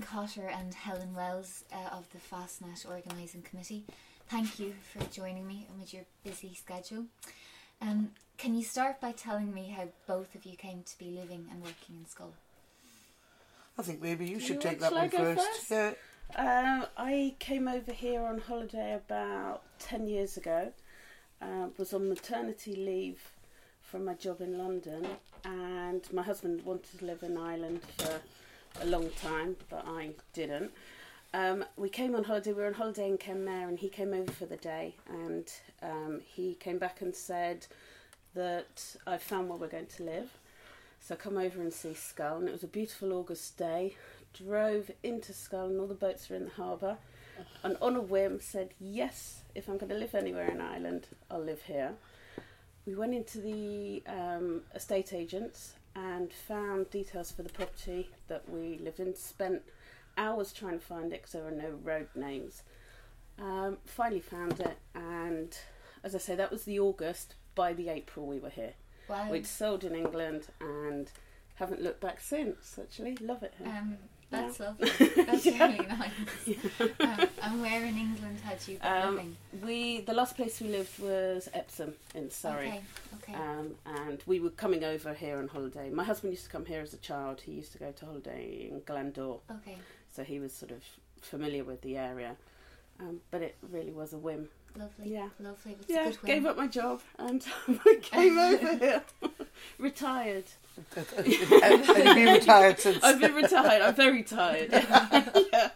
Lynn Cotter and Helen Wells uh, of the Fastnet Organising Committee. Thank you for joining me amid your busy schedule. Um, can you start by telling me how both of you came to be living and working in Schull? I think maybe you should You take that one shall I go first. first? Yeah. Um, I came over here on holiday about 10 years ago. Uh, was on maternity leave from my job in London, and my husband wanted to live in Ireland for a long time, but I didn't. Um, we came on holiday, we were on holiday in Kenmare, and he came over for the day, and um, he came back and said that I found where we're going to live. So come over and see Schull, and it was a beautiful August day. Drove into Schull, and all the boats were in the harbour. And on a whim, said yes. If I'm going to live anywhere in Ireland, I'll live here. We went into the um, estate agents and found details for the property that we lived in. Spent hours trying to find it because there were no road names. Um, finally found it, and as I say, that was the August. By the April, we were here. Wow. We'd sold in England and haven't looked back since. Actually, love it here. Um, that's Yeah. lovely. That's Yeah. really nice. Um, and where in England had you been Um, living? we the last place we lived was Epsom in Surrey. Okay, okay. Um, and we were coming over here on holiday. My husband used to come here as a child. He used to go to holiday in Glandore. okay, so he was sort of familiar with the area. Um, but it really was a whim. Lovely. Yeah. Lovely. It's a Yeah, good gave up my job and I came over here. Retired. and you've been retired since. I've been retired. I'm very tired. yeah.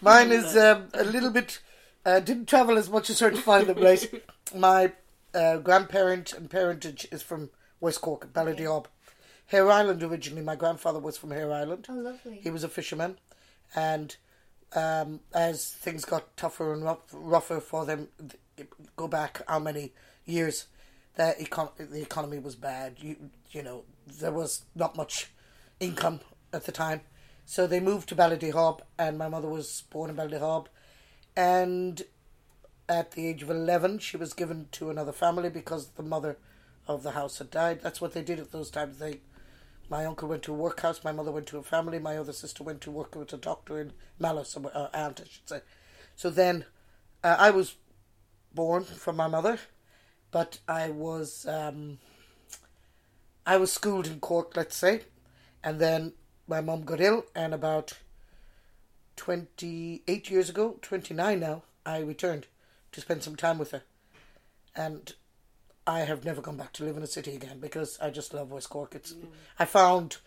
Mine is um, a little bit. Uh, didn't travel as much as her to find the place. My uh, grandparent and parentage is from West Cork, Ballydehob. Hare Island originally. My grandfather was from Hare Island. Oh, lovely. He was a fisherman, and um, as things got tougher and rough, rougher for them, go back how many years, the, econ- the economy was bad. You you know there was not much income at the time, so they moved to Ballydehob, and my mother was born in Ballydehob, and at the age of eleven, she was given to another family because the mother of the house had died. That's what they did at those times. They my uncle went to a workhouse, my mother went to a family, my other sister went to work with a doctor in somewhere, uh, aunt, I should say. So then uh, I was born from my mother, but I was um, I was schooled in Cork, let's say, and then my mum got ill, and about 28 years ago, 29 now, I returned to spend some time with her. And I have never come back to live in a city again because I just love West Cork. It's I found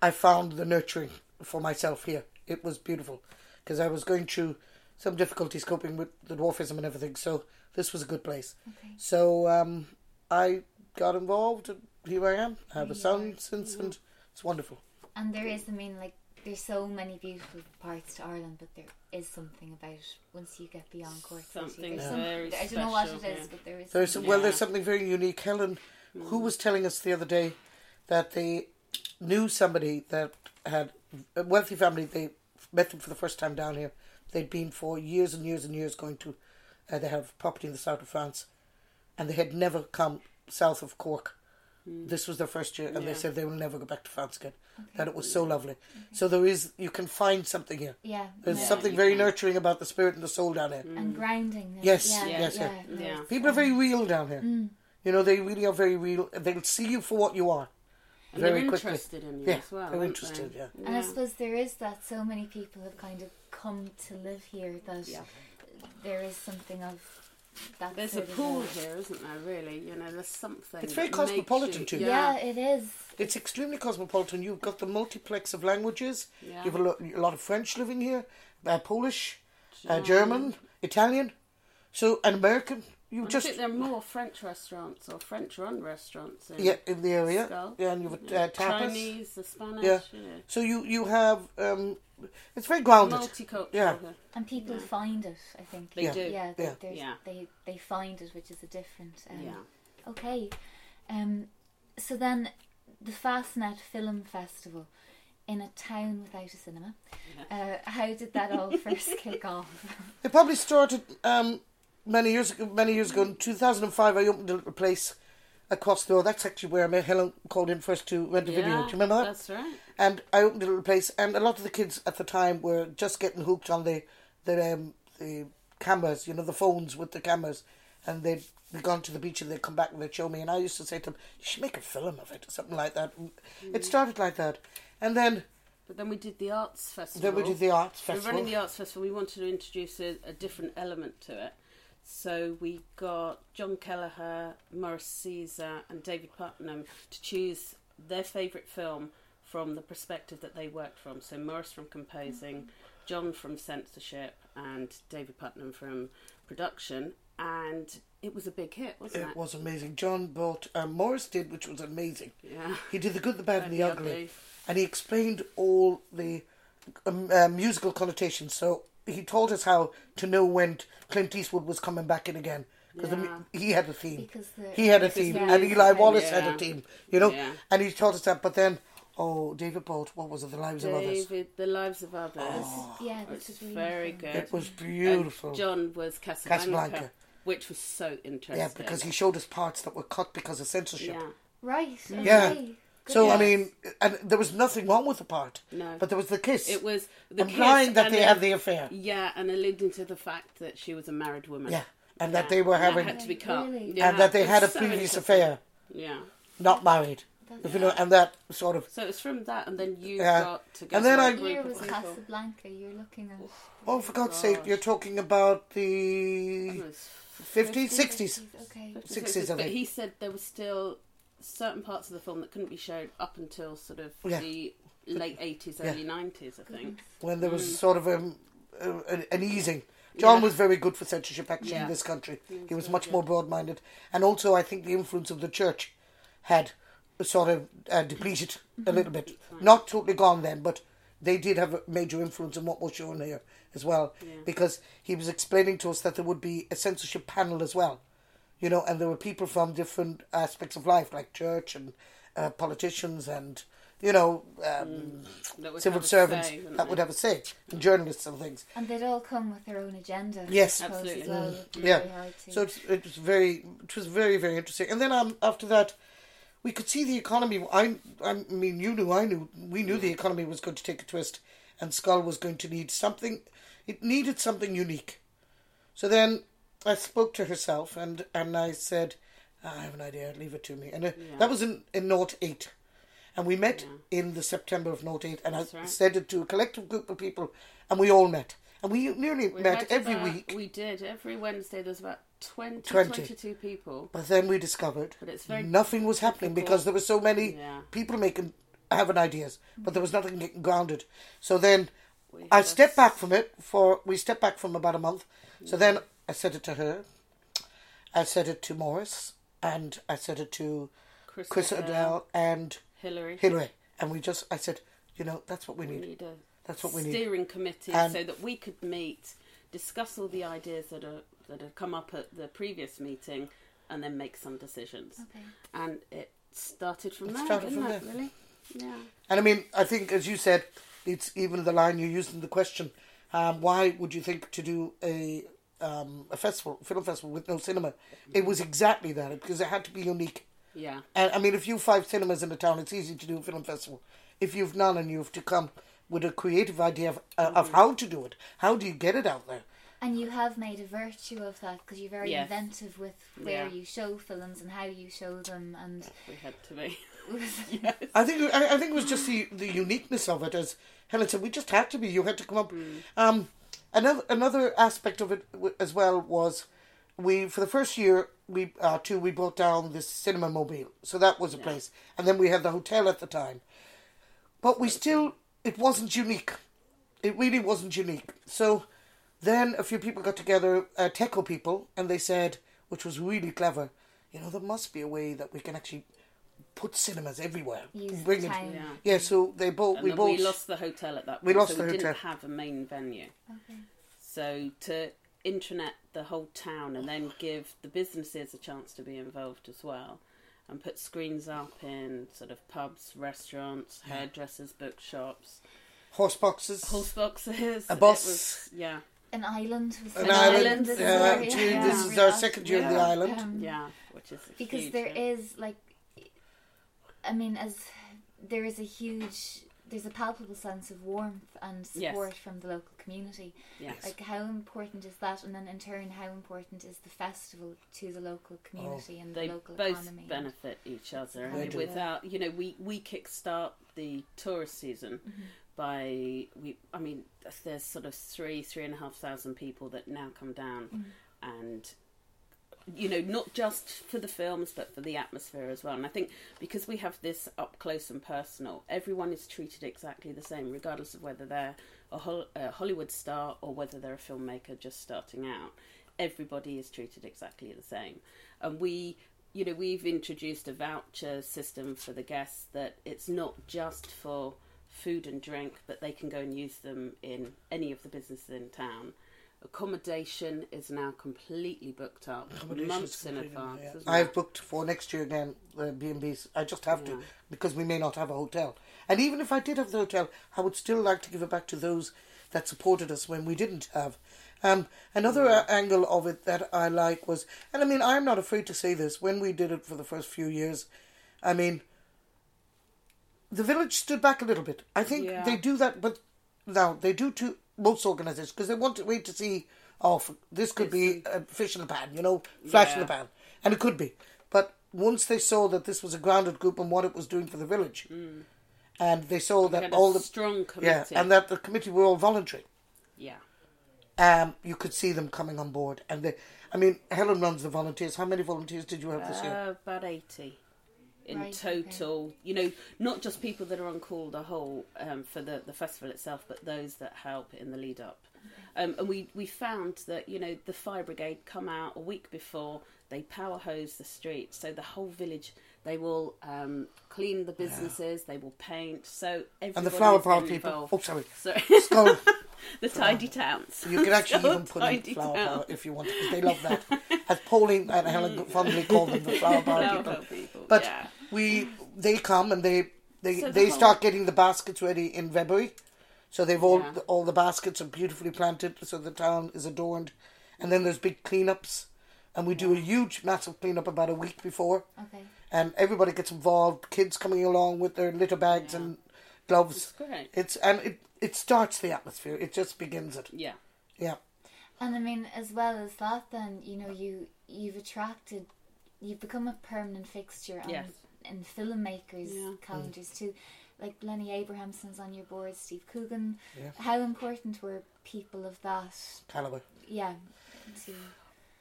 I found the nurturing for myself here. It was beautiful because I was going through some difficulties coping with the dwarfism and everything. So this was a good place. Okay. So um, I got involved and here I am. I have a son since and it's wonderful. And there is, I mean, like, there's so many beautiful parts to Ireland, but there is something about it once you get beyond Cork. City, Something there's very I don't know what it is, yeah. but there is. There's something. well, there's something very unique. Helen, who was telling us the other day that they knew somebody that had a wealthy family. They met them for the first time down here. They'd been for years and years and years going to. Uh, they have property in the south of France, and they had never come south of Cork. This was their first year, and they said they will never go back to France again. Okay. That it was so lovely. So there is, you can find something here. Yeah. There's yeah. something very can. nurturing about the spirit and the soul down here. and grounding. and- Yes, yeah, yes, yeah. yeah. Yeah. People are very real down here. Mm, You know, they really are very real. They'll see you for what you are. And very they're quickly. interested in you Yeah, as well. they're interested, they? yeah. And I suppose there is that so many people have kind of come to live here that Yeah. there is something of that. There's a sort of pool here, isn't there? Really, you know, there's something. It's very cosmopolitan you- too. Yeah. Yeah, it is. It's extremely cosmopolitan. You've got the multiplex of languages. yeah. You have a, lo- a lot of French living here, uh, Polish, uh, German, Italian, so and American. You I just think there are more French restaurants or French-run restaurants in yeah in the area. Schull. Yeah, and you have uh, tapas. Chinese, the Spanish. Yeah. Yeah. So you you have um, it's very grounded. Multicultural. Yeah. And people Yeah. find it, I think. They Yeah. do. Yeah, they, Yeah. Yeah. they they find it, which is a different. Um, yeah. Okay. Um, so then, the Fastnet Film Festival in a town without a cinema. Uh, how did that all first kick off? It probably started um, many years ago. Many years ago, in two thousand and five, I opened a little place across the road. That's actually where I met Helen called in first to rent a video. Do you remember that? That's right. And I opened a little place, and a lot of the kids at the time were just getting hooked on the the um, the cameras, you know, the phones with the cameras, and they'd be gone to the beach and they'd come back and they'd show me, and I used to say to them, "You should make a film of it," or something like that. It started like that, and then But then we did the arts festival. then we did the arts festival. We're running the arts festival. We wanted to introduce a, a different element to it. So we got John Kelleher, Maurice Seezer, and David Puttnam to choose their favourite film from the perspective that they worked from. So Maurice from composing, John from censorship, and David Puttnam from production. And it was a big hit, wasn't it? It was amazing. John bought um, Morris did, which was amazing. Yeah. He did the good, the bad, and the ugly. Ugly. and he explained all the um, uh, musical connotations. So he told us how to know when Clint Eastwood was coming back in again because Yeah. he had a theme. Because the He had a theme, and Eli Wallach had a theme. You know, Yeah. and he told us that. But then, oh, David Bolt, what was it? The Lives of Others. David, The Lives of Others. Oh. yeah, Which this is is really very good. It was And beautiful. John was Casablanca, Casablanca. which was so interesting. yeah, because he showed us parts that were cut because of censorship. Yeah, Right. Okay. Yeah. So I mean, and there was nothing wrong with the part, no, but there was the kiss, it was the implying kiss that they then- had the affair. yeah, and alluding to the fact that she was a married woman. Yeah, and that they were that having, had to be cut. Really? Yeah, and that they had a so previous affair, Yeah, not married. That's- If you know, and that sort of. so it's from that, and then you Yeah. got together. And then I. What year was. Casablanca? You're looking at Oh, for God's sake, you're talking about the was 50s, 60s. Okay. 60s, I but he said there was still certain parts of the film that couldn't be shown up until sort of Yeah. the late eighties, Yeah. early nineties, I think. when there was Mm. sort of um, a, a, an easing. John Yeah. was very good for censorship, actually, in this country. He was He was much good. more broad minded. And also, I think the influence of the church had sort of uh, depleted a little bit. Right. Not totally gone then, but they did have a major influence on what was shown here as well. Yeah. Because he was explaining to us that there would be a censorship panel as well. You know, and there were people from different aspects of life, like church and uh, politicians and, you know, um, That would civil servants say, that they? would have a say, and journalists and things. And they'd all come with their own agenda. Yes. I suppose, Absolutely. Well. Mm. Yeah. very So it's, it was very, it was very, very interesting. And then um, after that, we could see the economy. I, I mean, you knew, I knew, we knew the economy was going to take a twist, and Schull was going to need something. It needed something unique. So then I spoke to herself, and and I said, I have an idea. Leave it to me. And uh, Yeah. that was in in Note Eight. And we met Yeah. in the September of Note 8, and That's I right. said it to a collective group of people, and we all met. And we nearly We met had every about- week, We did every Wednesday. There's about 20, 20. 22 people, but then we discovered but it's very nothing was happening because there were so many Yeah. people making having ideas, but there was nothing getting grounded. So then we I stepped back from it for we stepped back from about a month. So then I said it to her, I said it to Morris, and I said it to Chris, Chris O'Dell, Odell and Hillary. Hillary, and we just I said, you know, that's what we We need. need a That's what we need. steering committee And- so that we could meet, discuss all the ideas that are that had come up at the previous meeting, and then make some decisions. Okay. And it started from It there, started didn't from it? there. Really? Yeah. And I mean, I think as you said, it's even the line you used in the question. Um, why would you think to do a um, a festival, film festival with no cinema? It was exactly that because it had to be unique. Yeah. And I mean, if you have five cinemas in the town, it's easy to do a film festival. If you've none and you have to come with a creative idea of, uh, of how to do it, how do you get it out there? And you have made a virtue of that because you're very Yes. inventive with where Yeah. you show films and how you show them. And We had to be. yes. I think I, I think it was just the the uniqueness of it, as Helen said. We just had to be. You had to come up. Um, another another aspect of it as well was we for the first year we uh, two we brought down this cinema mobile, so that was a place, and then we had the hotel at the time. But we still it wasn't unique. It really wasn't unique. So then a few people got together, uh, Teco people, and they said, which was really clever, you know, there must be a way that we can actually put cinemas everywhere. use Bring the town. Yeah. Yeah, so they bought. And we then both we lost the hotel at that point. We lost so the we hotel. didn't have a main venue. Okay. So to intranet the whole town and then give the businesses a chance to be involved as well and put screens up in sort of pubs, restaurants, hairdressers, bookshops, horse boxes. horse boxes. A It bus. was- yeah, An island was An An island. island, this is yeah, where- actually, yeah, this is our second year in the island. Um, yeah, which is a because huge there hit. is like i mean as there is a huge there's a palpable sense of warmth and Yes. support from the local community. Yes. Like how important is that, and then in turn, how important is the festival to the local community and they the local both economy? benefit each other. And without, you know, we we kickstart the tourist season Mm-hmm. by we. I mean, there's sort of three three and a half thousand people that now come down, Mm. and you know, not just for the films but for the atmosphere as well. And I think because we have this up close and personal, everyone is treated exactly the same, regardless of whether they're a, Hol- a Hollywood star or whether they're a filmmaker just starting out. Everybody is treated exactly the same, and we. You know, we've introduced a voucher system for the guests that it's not just for food and drink, but they can go and use them in any of the businesses in town. Accommodation is now completely booked up, months in advance. yeah. I've booked for next year again the B and B's. I just have Yeah. to because we may not have a hotel. And even if I did have the hotel, I would still like to give it back to those that supported us when we didn't have. Um, another uh, angle of it that I like was, and I mean, I'm not afraid to say this. When we did it for the first few years, I mean, the village stood back a little bit. I think Yeah. they do that, but now they do to most organisations because they want to wait to see. Oh, this could be a fish in the pan, you know, flash in the pan, and it could be. But once they saw that this was a grounded group and what it was doing for the village, and they saw that all the strong yeah, and that the committee were all voluntary yeah. um, you could see them coming on board. And they, I mean, Helen runs the volunteers. How many volunteers did you have this year? Uh, about 80 in Right, okay. total. You know, not just people that are on call the whole um, for the, the festival itself, but those that help in the lead up. Um, and we, we found that, you know, the fire brigade come out a week before, they power hose the streets. So the whole village, they will um, clean the businesses, they will paint. So And the flower is power people. Oh, sorry. So, Schull. the tidy towns. You can actually even put in flower towns. power if you want, because they love that. As Pauline and Helen fondly call them, the flower power people. people, But yeah. we, they come and they they So they whole- start getting the baskets ready in February. So they've all Yeah. all the baskets are beautifully planted, so the town is adorned. And then there's big cleanups, and we do a huge, massive cleanup about a week before. Okay. and everybody gets involved. Kids coming along with their litter bags Yeah. and gloves. It's great. It's and it it starts the atmosphere. It just begins it. Yeah. Yeah, And I mean, as well as that, then you know you you've attracted, you've become a permanent fixture on, Yes. in filmmakers' Yeah. calendars too. Like Lenny Abrahamson's on your board, Steve Coogan. Yeah. How important were people of that? caliber. Yeah. To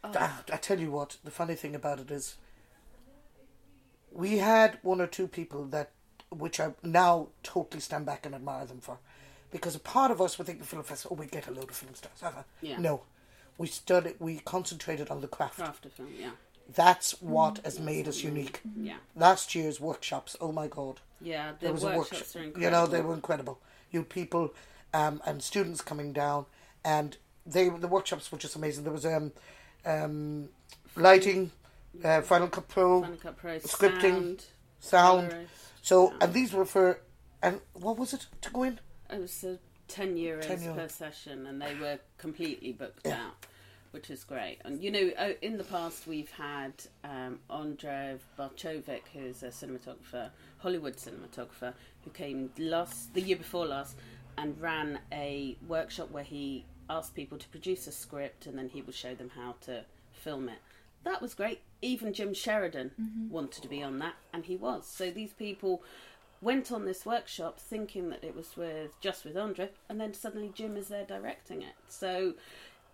Ah, I tell you what, the funny thing about it is, we had one or two people that, which I now totally stand back and admire them for, because a part of us would think the film festival, oh, we get a load of film stars. Uh-uh. Yeah. No, we studied, we concentrated on the craft. Craft of film, yeah. That's what has made us unique. Yeah. Last year's workshops, oh my god. Yeah, the there was a workshops workshop. are You know, they were incredible. You people um, and students coming down, and they the workshops were just amazing. There was um, um, lighting, uh, Final Cut Pro, Final Cut Pro, scripting, sound, sound. So, and these were for, and what was it to go in? It was uh, 10 euros 10 euro. per session, and they were completely booked Yeah. out, which was great. And you know, uh, in the past, we've had um, Andrzej Bartkowiak, who's a cinematographer, Hollywood cinematographer, who came last the year before last and ran a workshop where he asked people to produce a script and then he would show them how to film it. That was great. Even Jim Sheridan mm-hmm. wanted to be on that, and he was. So these people went on this workshop thinking that it was with just with Andre, and then suddenly Jim is there directing it. So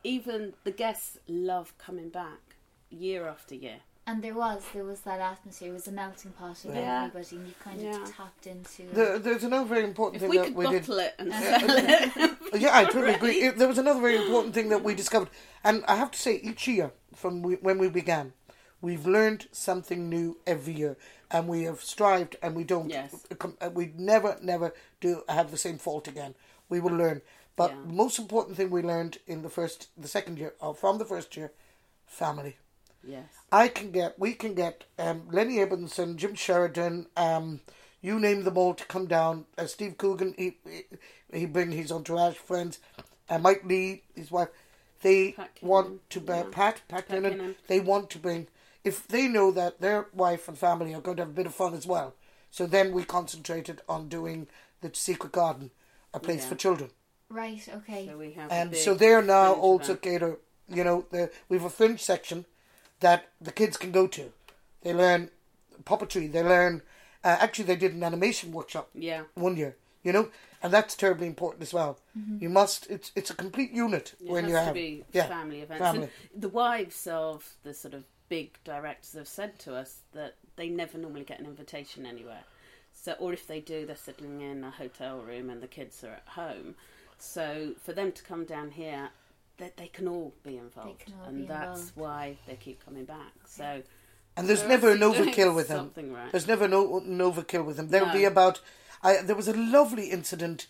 even the guests love coming back year after year. and there was there was that atmosphere. It was a melting pot of Yeah. everybody, and you kind of Yeah. tapped into. There, there's another very important If thing we that could we did. it and sell it, Yeah, I totally agree. There was another very important thing that we discovered, and I have to say, each year from we, when we began, we've learned something new every year, and we have strived, and we don't. Yes. uh, We never, never do have the same fault again. We will learn, but Yeah. the most important thing we learned in the first, the second year, or from the first year, family. yes, I can get, we can get um, Lenny Abrahamson, Jim Sheridan, um, you name them all to come down. Uh, Steve Coogan, he, he he bring his entourage friends. Uh, Mike Leigh, his wife, they Pat want Kinnan, to bring yeah. Pat Pat, Pat Kinnan, Kinnan. They want to bring if they know that their wife and family are going to have a bit of fun as well. So then we concentrated on doing the Secret Garden, a place Yeah. for children. Right. Okay. So we have and so they're now also event. cater. You know, the, we have a fringe section that the kids can go to. They learn puppetry. They learn. Uh, actually, they did an animation workshop Yeah. one year. You know, and that's terribly important as well. You must. It's it's a complete unit It when has you to have be yeah, family events. family. And the wives of the sort of big directors have said to us that they never normally get an invitation anywhere. So, or if they do, they're sitting in a hotel room and the kids are at home. So, for them to come down here, they, they can all be involved, all and be that's involved. why they keep coming back. So, And there's never an overkill with them. Right. There's never no an overkill with them. There'll No. be about. I there was a lovely incident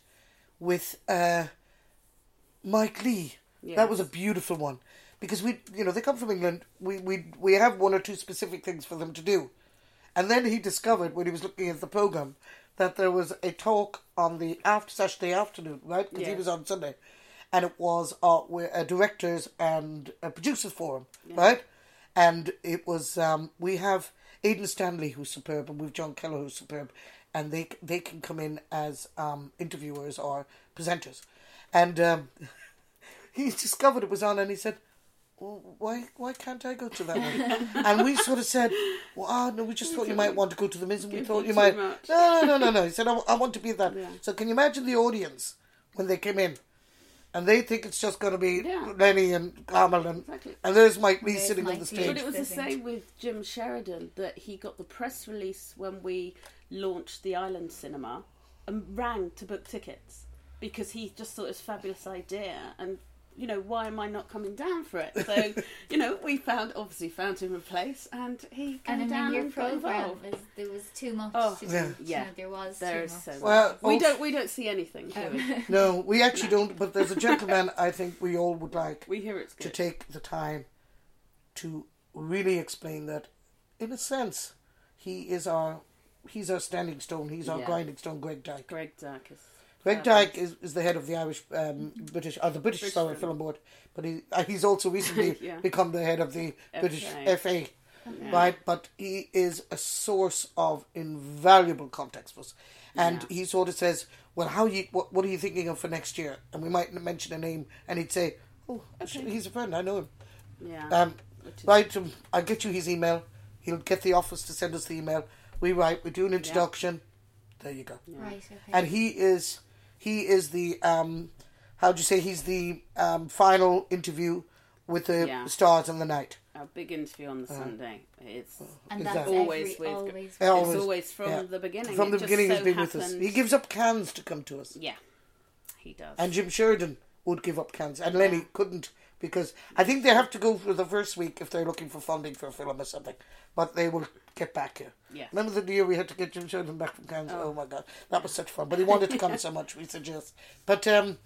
with uh, Mike Leigh. That was a beautiful one because we, you know, they come from England. We we we have one or two specific things for them to do, and then he discovered when he was looking at the program that there was a talk on the after Saturday afternoon, right? Because he was on Sunday, and it was uh, a directors and a producers forum, right? And it was um, we have Aidan Stanley who's superb, and we've John Kelleher who's superb, and they they can come in as um, interviewers or presenters, and um, he discovered it was on, and he said. "Well, Why why can't I go to that one? and we sort of said, well, ah, no, we just thought you might want to go to the Miz, and we thought you might. much. No, no, no, no, no. He said, I, I want to be at that. Yeah. So can you imagine the audience when they came in, and they think it's just going to be Yeah. Lenny and Carmel, and Exactly. and there's Mike Leigh There's sitting on the stage. But it was the same with Jim Sheridan that he got the press release when we launched the Island Cinema and rang to book tickets because he just thought it was a fabulous idea and you know why am I not coming down for it? So you know we found obviously found him a place and he came And down mean, your and program involved. was there was too much Oh, to. Yeah. You Yeah. know, there was There's too much. so much. Well, we don't we don't see anything. Do we? No, we actually don't. But there's a gentleman I think we all would like we hear it's to take the time to really explain that, in a sense, he is our he's our standing stone. He's our Yeah. grinding stone. Greg Dyke. Greg Dyke is Greg fabulous. Dyke is, is the head of the Irish um, British or the British, British sorry, Film. film board, but he uh, he's also recently Yeah. become the head of the British FA. FA, Yeah. right? But he is a source of invaluable context for us, and Yeah. he sort of says, "Well, how you what, what are you thinking of for next year?" And we might mention a name, and he'd say, "Oh, actually, he's a friend. I know him." Yeah. Um, which is- right, um, I'll get you his email. He'll get the office to send us the email. We write. We do an introduction. There you go yeah. Right. Okay. and he is he is the um how'd you say he's the um final interview with the Yeah. stars in the night Our big interview on the Uh-huh. Sunday. It's and that's that- Always every, with- always. Yeah, with- always. it's always from yeah. the beginning. from It the just beginning so he's been with us he gives up Cannes to come to us Yeah, he does. and Jim Sheridan would give up Cannes and Lenny couldn't because I think they have to go for the first week if they're looking for funding for a film or something but they will get back here yeah, Remember the year we had to get Jim Sheridan back from Cannes? Oh. Oh. my god, that was such fun. But he wanted to come so much, we suggest. But um,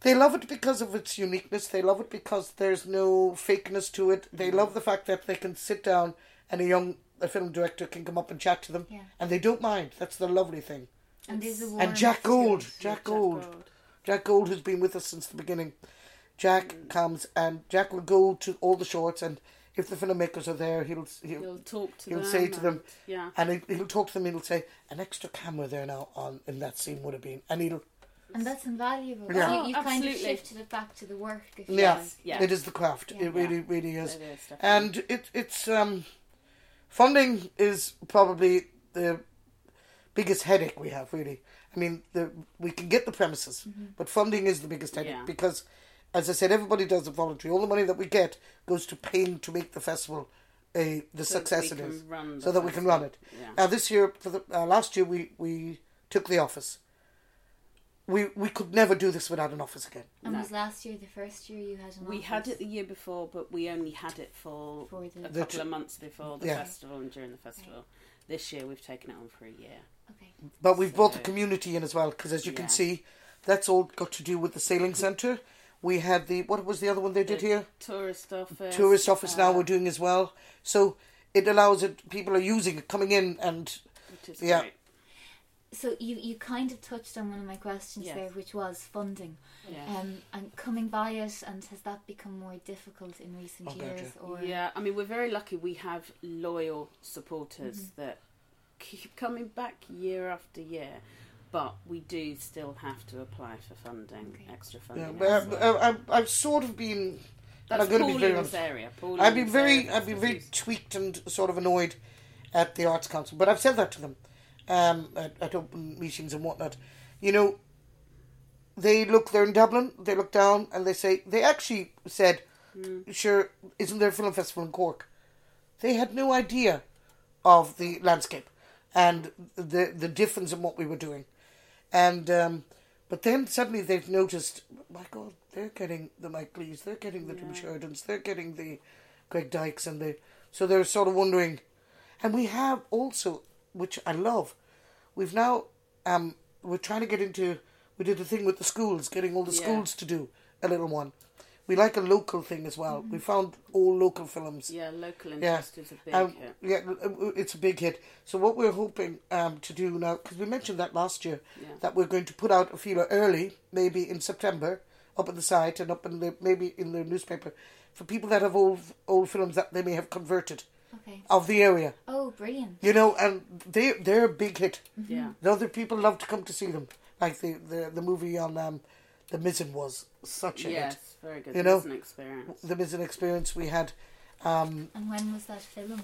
they love it because of its uniqueness. They love it because there's no fakeness to it. They love the fact that they can sit down and a young a film director can come up and chat to them, Yeah. and they don't mind. That's the lovely thing. And And Jack Gold. Jack Gold, Gold. Jack Gold, who's been with us since the beginning. Jack comes and Jack will go to all the shorts, and if the filmmakers are there, he'll he'll He'll talk to he'll them. say to them, yeah, and he- he'll talk to them. He'll say an extra camera there now on in that scene would have been, and he'll And that's invaluable. Yeah. You, Oh, you kind of shifted it back to the work. If you yeah, like. yeah. it is the craft. Yeah. It really, really is. it is. And it it's um, funding is probably the biggest headache we have. Really, I mean, the we can get the premises, but funding is the biggest headache Yeah. because, as I said, everybody does it voluntary. All the money that we get goes to paying to make the festival a the So success we it can is. run the so that we can run it. Yeah. Now this year, for the uh, last year, we we took the office. We we could never do this without an office again. And No. was last year the first year you had an We had it the year before, but we only had it for For the- a The couple tr- of months before the Yeah. festival and during the festival. This year we've taken it on for a year. Okay. But we've brought the community in as well because, as you can see, that's all got to do with the sailing centre. We had the what was the other one they did The here? Tourist office. Tourist office now uh, we're doing as well. So it allows it. People are using it, coming in, and Which is Yeah. great. So you, you kind of touched on one of my questions Yes. there, which was funding, Yeah. um, and coming by it, and has that become more difficult in recent Oh, God, years? Or Yeah, I mean, we're very lucky we have loyal supporters Mm-hmm. that keep coming back year after year. But we do still have to apply for funding, Okay. extra Yeah, funding. but elsewhere. I've, I've, I've sort of been. That's I'm gonna be very honest. area. I've been very, area I've been very tweaked and sort of annoyed at the Arts Council, but I've said that to them um, at, at open meetings and whatnot. You know, they look. They're in Dublin. They look down and they say they actually said, "Sure, isn't there a film festival in Cork?" They had no idea of the landscape and the the difference in what we were doing, and um, but then suddenly they've noticed, my God, they're getting the Mike Leighs, they're getting the Jim Sheridans, they're getting the Greg Dykes, and the so they're sort of wondering, and we have also, which I love, we've now um we're trying to get into we did a thing with the schools, getting all the Yeah. schools to do a little one. We like a local thing as well. We found all local films. Yeah, local Yeah. interest is a big Um, hit. yeah, uh, it's a big hit. So what we're hoping um, to do now, because we mentioned that last year, Yeah. that we're going to put out a feeler early, maybe in September, up on the site and up in the maybe in the newspaper, for people that have old old films that they may have converted Okay. of the area. Oh, brilliant. You know, and they they're a big hit. Yeah. The other people love to come to see them, like the the, the movie on um, the Mizen was such a Yes, hit. very good. You know, It's experience. The Mizen experience we had. Um, And when was that filmed?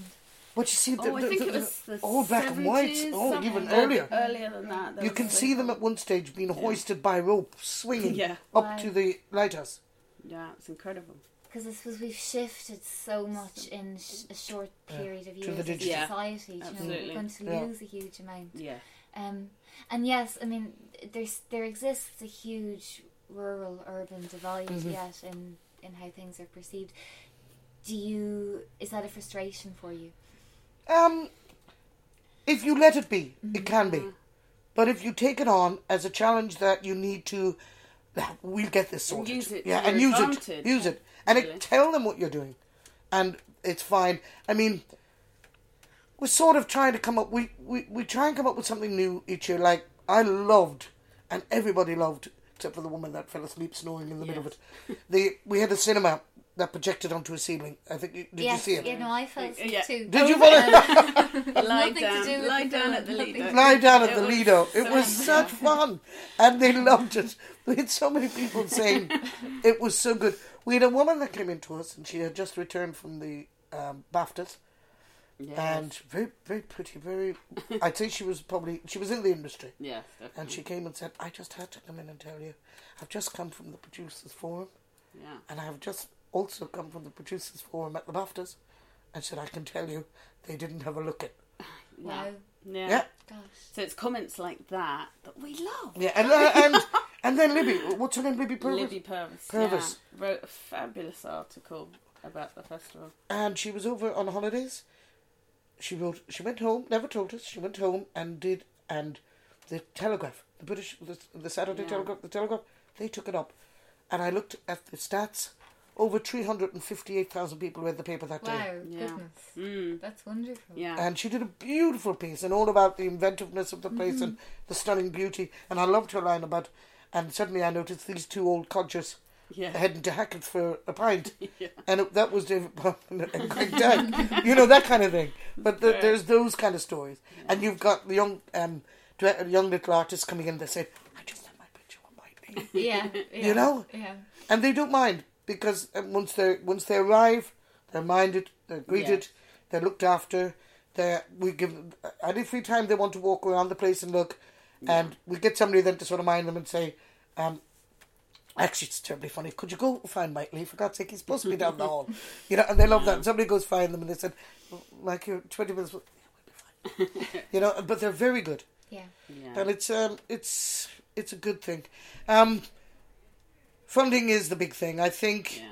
what you see, the, Oh, I the- think the- it was the all black and white. 70s, Oh, even earlier. Earlier than that. You can the- see them at one stage being hoisted by rope, swinging Yeah. up Wow. to the lighthouse. Yeah, it's incredible. Because I suppose we've shifted so much in sh- a short period of To years the as a digital. Yeah, society. You know, absolutely. we're going to Yeah. lose a huge amount. Yeah. Um, and yes, I mean, there's there exists a huge rural-urban divide Mhm. yet in in how things are perceived. Do you is that a frustration for you? Um, if you let it be, Mm-hmm. it can be. But if you take it on as a challenge that you need to, we'll get this sorted. use it yeah, and use advantage, it, use it, and really. it, tell them what you're doing, and it's fine. I mean, we're sort of trying to come up. We, we we try and come up with something new each year. Like I loved, and everybody loved, except for the woman that fell asleep snoring in the middle of it. The we had a cinema that projected onto a ceiling. I think did yes, you see it? Yeah, no, I fell asleep Yeah. too. Did you Um, fall lie Nothing to down, do lie down at the Lido. lie down at It the was Lido. It so was fun. such fun, and they loved it. We had so many people saying it was so good. We had a woman that came into us, and she had just returned from the um, BAFTAs, Yes. and very, very pretty. Very, I'd say she was probably she was in the industry, yes, definitely. and she came and said, "I just had to come in and tell you, I've just come from the producers' forum, yeah. and I've just also come from the producers' forum at the BAFTAs." And said, "I can tell you, they didn't have a look at." Wow, Yeah. Yeah, gosh. So it's comments like that that we love. yeah, and uh, and and then Libby, what's her name? Libby Purves. Libby Purves, Purves. yeah, wrote a fabulous article about the festival. and she was over on holidays. She wrote. She went home. Never told us. She went home and did. And the Telegraph, the British, the, the Saturday Yeah. Telegraph, the Telegraph, they took it up. And I looked at the stats. Over three hundred and fifty-eight thousand people read the paper that day. Wow, Yeah. goodness, Mm. that's wonderful. Yeah. And she did a beautiful piece and all about the inventiveness of the place and the stunning beauty. And I loved her line about. And suddenly I noticed these two old codgers yeah. heading to Hackett for a pint. yeah. and it, that was David Bowen and Greg Dyke, you know that kind of thing. But the, Right. there's those kind of stories, and you've got the young, um, young little artists coming in. They say, "I just have my picture on my name," Yeah, yeah, You know? yeah. and they don't mind because um, once they once they arrive, they're minded, they're greeted, they're looked after. They we give them any free time they want to walk around the place and look, and we get somebody then to sort of mind them and say. Um, Actually, it's terribly funny. Could you go find Mike Leigh? For God's sake, he's supposed to be down the hall. You know, and they love that. And somebody goes find them and they said, like, you're 20 minutes. Yeah, we'll be fine. you know, but they're very good. Yeah. Yeah. And it's, um, it's, it's a good thing. Um, funding is the big thing. I think yeah.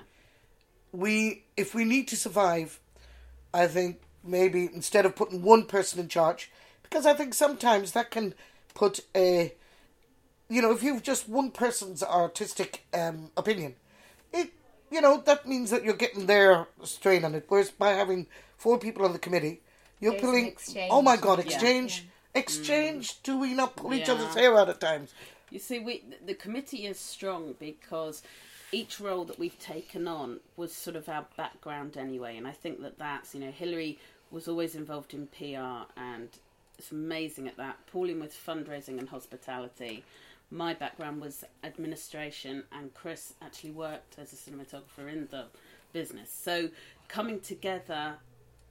we, if we need to survive, I think maybe instead of putting one person in charge, because I think sometimes that can put a, you know, if you've just one person's artistic um, opinion, it, you know, that means that you're getting their strain on it. Whereas by having four people on the committee, you're There's pulling. exchange. Oh my God! Yeah. Exchange, exchange. Do we not pull each Yeah. other's hair out at times? You see, we the committee is strong because each role that we've taken on was sort of our background anyway, and I think that that's you know Hillary was always involved in PR and it's amazing at that. Pauline with fundraising and hospitality. My background was administration, and Chris actually worked as a cinematographer in the business. So coming together,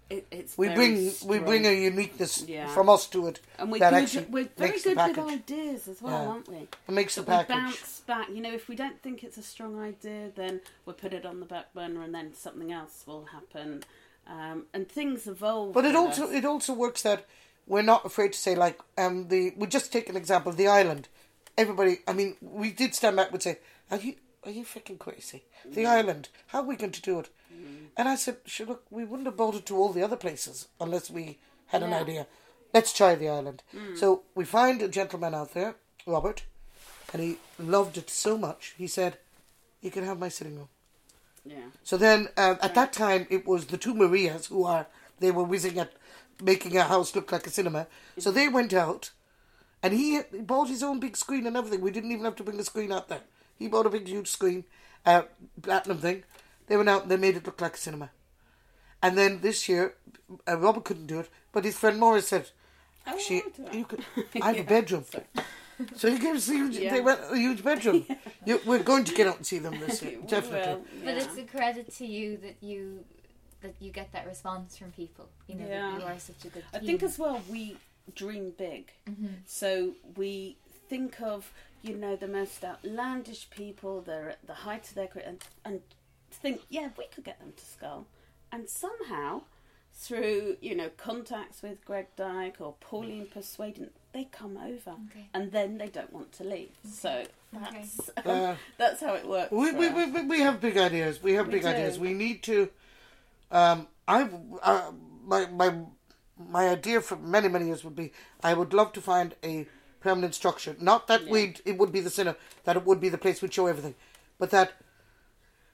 it, it's We very bring we bring a uniqueness Yeah. from us to it and we're that good. actually We're very good with ideas as well, Yeah. aren't we? It makes the But we package. bounce back. You know, if we don't think it's a strong idea, then we'll put it on the back burner, and then something else will happen. Um, and things evolve. But it also us. it also works that we're not afraid to say like um the we just take an example of the island. Everybody, I mean, we did stand back and say, "Are you are you freaking crazy? The mm. island? How are we going to do it?" Mm. And I said, "Sure, look, we wouldn't have bolted to all the other places unless we had an idea. Let's try the island." Mm. So we find a gentleman out there, Robert, and he loved it so much. He said, "You can have my sitting room." yeah. So then, uh, at that time, it was the two Marias who are they were whizzing at making a house look like a cinema. So they went out, and he, he bought his own big screen and everything. We didn't even have to bring the screen out there. He bought a big huge screen, uh, platinum thing. They went out and they made it look like a cinema. And then this year, uh, Robert couldn't do it, but his friend Morris said, "Actually, I'll do that." you could. I have a bedroom." So he gave us a huge, Yeah. they went a huge bedroom. you, we're going to get out and see them this year, definitely. will, But it's a credit to you that you that you get that response from people. You know Yeah. that you are such a good. I team. think as well we dream big. Mm-hmm. So we think of you know the most outlandish people. They're at the height of their career, and and think, yeah, we could get them to Schull, and somehow through you know contacts with Greg Dyke or Pauline persuading, they come over, Okay. and then they don't want to leave. So Okay. that's Uh, that's how it works. We, we, we, we- we have big ideas. We have We big do. ideas. We need to. Um, I uh, my my my idea for many many years would be I would love to find a permanent structure. Not that Yeah. we it would be the cinema, that it would be the place we'd show everything, but that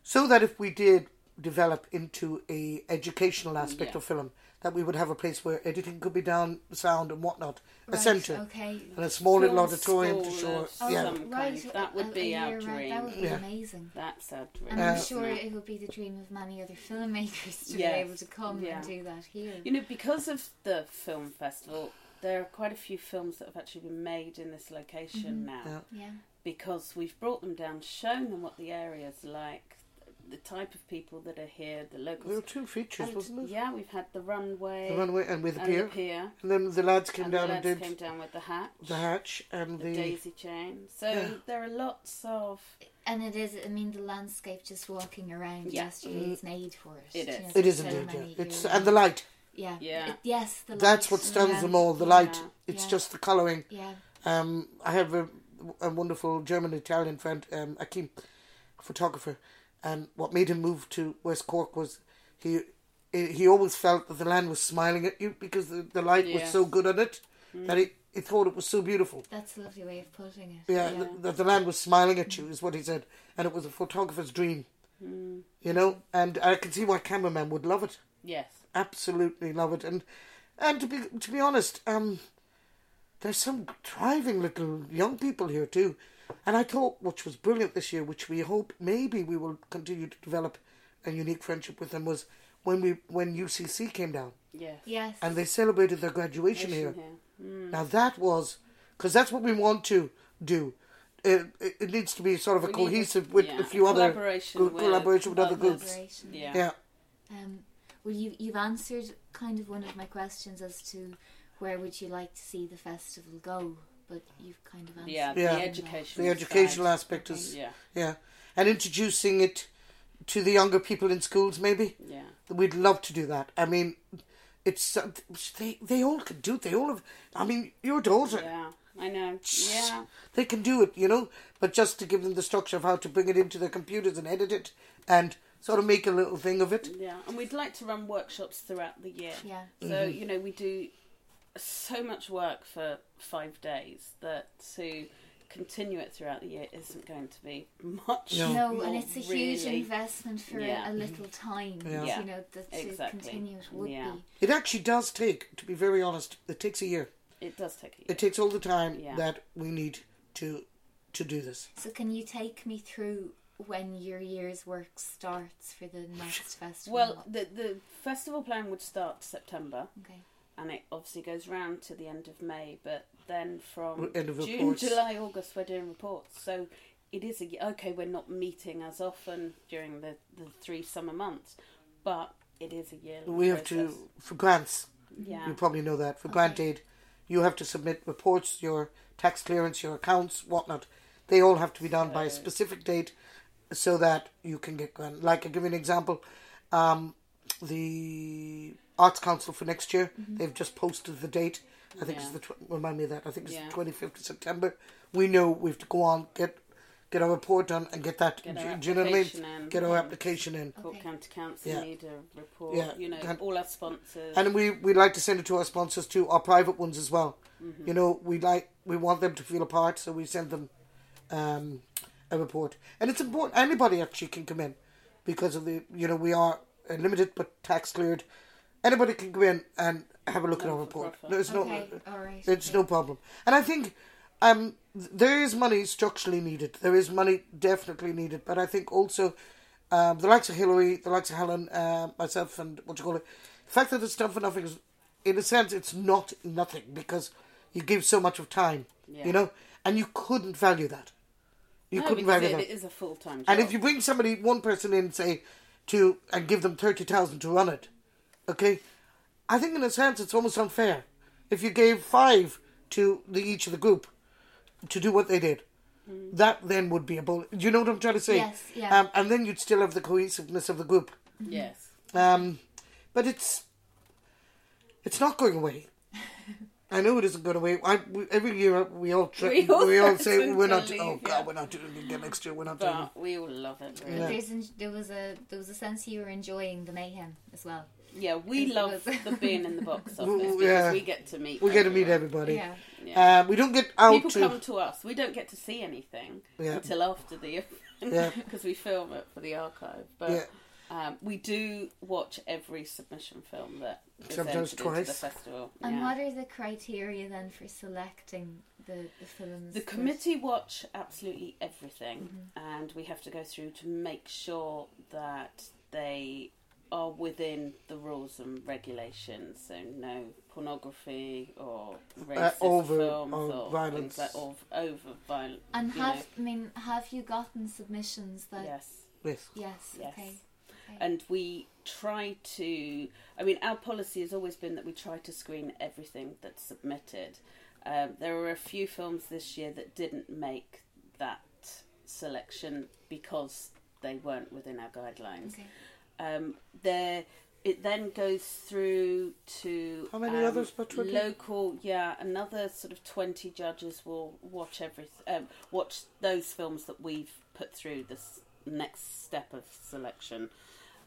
so that if we did develop into a educational aspect Yeah. of film, that we would have a place where editing could be done, sound and whatnot, a centre Okay. and a small little auditorium to show. Oh, yeah, right. That would a- be a our year round- dream. That would be Yeah. amazing. That's our dream. And Uh, I'm isn't sure it? it would be the dream of many other filmmakers to Yes, be able to come yeah. and do that here. You know, because of the film festival, there are quite a few films that have actually been made in this location Mhm. now. Yeah. yeah. Because we've brought them down, shown them what the area's like, the type of people that are here, the locals. there were two features, And, wasn't it? yeah, we've had the runway, The runway and with the and pier. the pier, And then the lads came and down the and lads did came down with the hatch, the hatch and the, the. daisy chain. So Yeah. there are lots of And it is, I mean, the landscape just walking around Yeah. yesterday is made for it. It is. You know, it is so indeed. Yeah. It's and the light. Yeah. Yeah. It- yes, the That's what stuns yeah. them all. The Yeah. light. It's Yeah. just the colouring. Yeah. Um, I have a, a wonderful German Italian friend, um, Akim, photographer, and what made him move to West Cork was he he always felt that the land was smiling at you because the, the light was so good on it that he, he thought it was so beautiful. That's a lovely way of putting it. Yeah, Yeah. th- that the land was smiling at you is what he said, and it was a photographer's dream. Mm. You know, and I can see why cameramen would love it. yes, absolutely love it and and to be to be honest um there's some thriving little young people here too and i thought which was brilliant this year which we hope maybe we will continue to develop a unique friendship with them was when we when ucc came down yes. Yes. and they celebrated their graduation here Mm. now that was because that's what we want to do it, it, it needs to be sort of a We need a- cohesive with yeah, a few other collaboration co- with collaboration with other others. groups Yeah. yeah Um, well, you you've answered kind of one of my questions as to where would you like to see the festival go, but you've kind of answered. Yeah, Yeah. the education. the educational side. aspect is Yeah, Yeah, and introducing it to the younger people in schools, maybe yeah. we'd love to do that. I mean, it's uh, they they all can do. it. They all have. I mean, your daughter, Yeah, I know. Yeah, they can do it, you know. But just to give them the structure of how to bring it into their computers and edit it, and sort of make a little thing of it. yeah. And we'd like to run workshops throughout the year. Yeah. So Mm-hmm. you know, we do so much work for five days that to continue it throughout the year isn't going to be much. No. No, more, and it's a huge investment for Yeah. a little time. Yeah. Yeah. You know, that to Exactly. continue it would Yeah. be. It actually does take, to be very honest, it takes a year. It does take a year. It takes all the time Yeah. that we need to to do this. So, can you take me through when your year's work starts for the next festival? Well, the the festival plan would start September. okay. And it obviously goes round to the end of May. But then from End of June. July, August, we're doing reports. So it is a okay. We're not meeting as often during the the three summer months, but it is a year. We have to for grants. Yeah. You probably know that for grant aid, you have to submit reports, your tax clearance, your accounts, whatnot. They all have to be done by a specific date, so that you can get grant. Like I give you an example, um, the Arts Council for next year they've just posted the date. I think it's the tw- remind me of that. I think it's Yeah. the twenty fifth of September. We know we have to go on get get our report done and get that. Get do, our do you know what I mean? application in. Get our application in. Cork Okay. County Council Yeah. need a report. Yeah. You know, Can- all our sponsors. And we we like to send it to our sponsors too, our private ones as well. Mm-hmm. You know, we like we want them to feel a part, so we send them um, a report. And it's important anybody actually can come in because of the you know we are uh, limited but tax cleared. Anybody can come in and have a look at our report. Non-for-profit. There's no all right. it's okay. no problem. And I think um, there is money structurally needed. There is money definitely needed. But I think also um, the likes of Hillary, the likes of Helen, uh, myself, and what you call it, the fact that it's done for nothing is, in a sense, it's not nothing because you give so much of time, Yeah. you know, and you couldn't value that. You no, couldn't value it, that. it is a full time job. And if you bring somebody, one person in, say, to and give them thirty thousand to run it, okay, I think in a sense it's almost unfair. If you gave five to the each of the group to do what they did, that then would be a bonus. Do you know what I'm trying to say? Yes, yeah. Um, and then you'd still have the cohesiveness of the group. yes. Um, but it's it's not going away. I know it isn't going away. I, we, every year we all try, We all we all say we're not. leave, oh yeah. God, we're not doing it again next year. We're not doing it. We all love it. Really. Yeah. There's there was a there was a sense you were enjoying the mayhem as well. Yeah, we love was- the being in the box office because yeah. we get to meet. We get to meet everybody. Yeah. Yeah. Uh, we don't get out People to. come to us. We don't get to see anything Yeah. until after the Yeah. because we film it for the archive. But Yeah. Um, we do watch every submission film that is Sometimes entered into twice. the festival. And yeah. what are the criteria then for selecting the, the films? The that- committee watch absolutely everything, Mm-hmm. and we have to go through to make sure that they are within the rules and regulations. So no pornography or racist Uh, over- films or or, violence. things like or over violence. And have know. I mean have you gotten submissions that yes. Yes. yes, Yes. okay. Okay. and we try to i mean our policy has always been that we try to screen everything that's submitted um, there were a few films this year that didn't make that selection because they weren't within our guidelines okay. um, there it then goes through to How many um, others? About 20? local yeah another sort of 20 judges will watch every um, watch those films that we've put through this next step of selection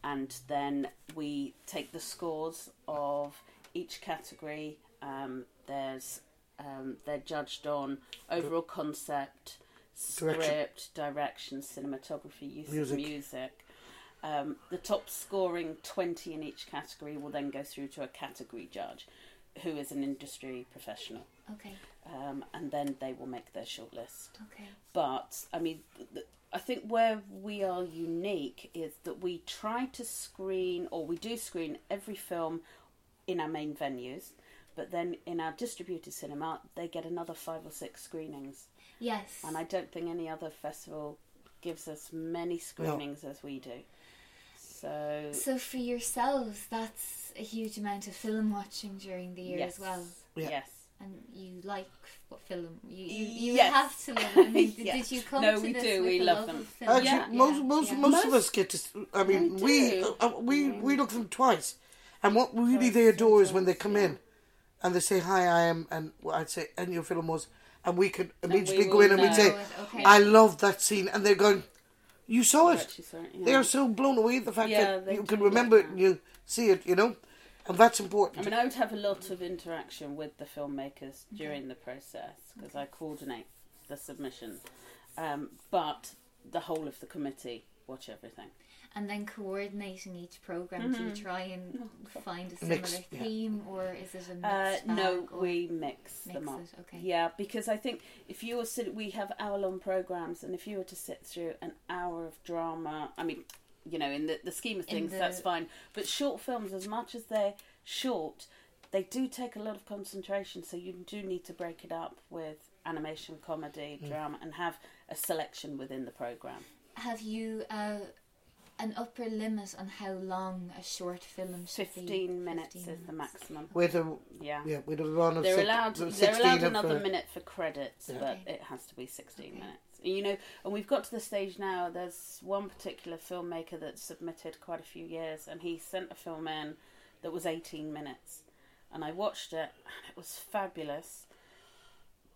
and then we take the scores of each category um, there's um, they're judged on overall concept Direction. script direction cinematography use Music. of music um, the top scoring 20 in each category will then go through to a category judge who is an industry professional. Okay. Um, and then they will make their shortlist. Okay. But, I mean, th- th- I think where we are unique is that we try to screen, or we do screen every film in our main venues, but then in our distributed cinema, they get another five or six screenings. Yes. And I don't think any other festival gives us many screenings as we do. So, So for yourselves, that's a huge amount of film watching during the year yes. as well. Yeah. Yes. And you like what film? You you, you Yes. have to love. it. I mean, did, did you come No, to we this do. with We a love love them. film? Actually, Yeah. most most yeah. most of us get to. I mean, We we do. uh, uh, we we look them twice, and what really Twice, they adore is when they come yeah. in, and they say hi, I am, and well, I'd say, and your film was, and we could immediately we go in and we'd say, Okay. I love that scene, and they're going, you saw it. Actually, sorry, yeah. They are so blown away at the fact Yeah, that you can remember like it and you see it, you know, and that's important. I mean, I would have a lot of interaction with the filmmakers during the process because I coordinate the submission. Um, but the whole of the committee watch everything. And then coordinating each program, do you Mm-hmm. try and find a similar Mix, yeah. theme, or is it a Uh, mixed no, we mix, mix them up. it? Okay. Yeah, because I think if you were sit, we have hour long programs, and if you were to sit through an hour of drama, I mean, you know, in the, the scheme of things, the- that's fine. But short films, as much as they're short, they do take a lot of concentration, so you do need to break it up with animation, comedy, Mm. drama, and have a selection within the program. Have you uh, an upper limit on how long a short film should be? Fifteen minutes 15 is the maximum. With a Yeah. yeah, with a run of They're six, allowed. They're allowed another uh, minute for credits, Yeah. but Okay. it has to be sixteen Okay. minutes. You know, and we've got to the stage now. There's one particular filmmaker that submitted quite a few years, and he sent a film in that was eighteen minutes, and I watched it, and it was fabulous.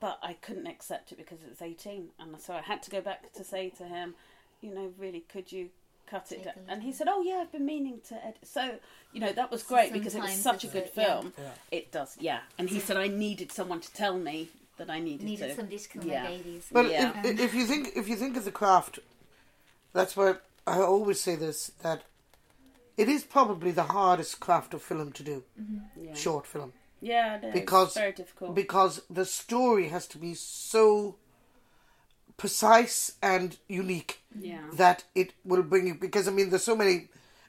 But I couldn't accept it because it was eighteen, and so I had to go back to say to him, you know, really, could you cut it down? And he said, oh yeah, I've been meaning to edit. So you know, that was So great because it was such a good a- film. Yeah. It does, yeah. And he said I needed someone to tell me that I needed, Needed to. somebody to kill Yeah. my babies. But Yeah. if, if you think if you think of the craft, that's why I always say this that it is probably the hardest craft of film to do, yeah. short film, Yeah, it is. Because- it's very difficult. because the story has to be so precise and unique yeah, that it will bring you. Because I mean, there's so many,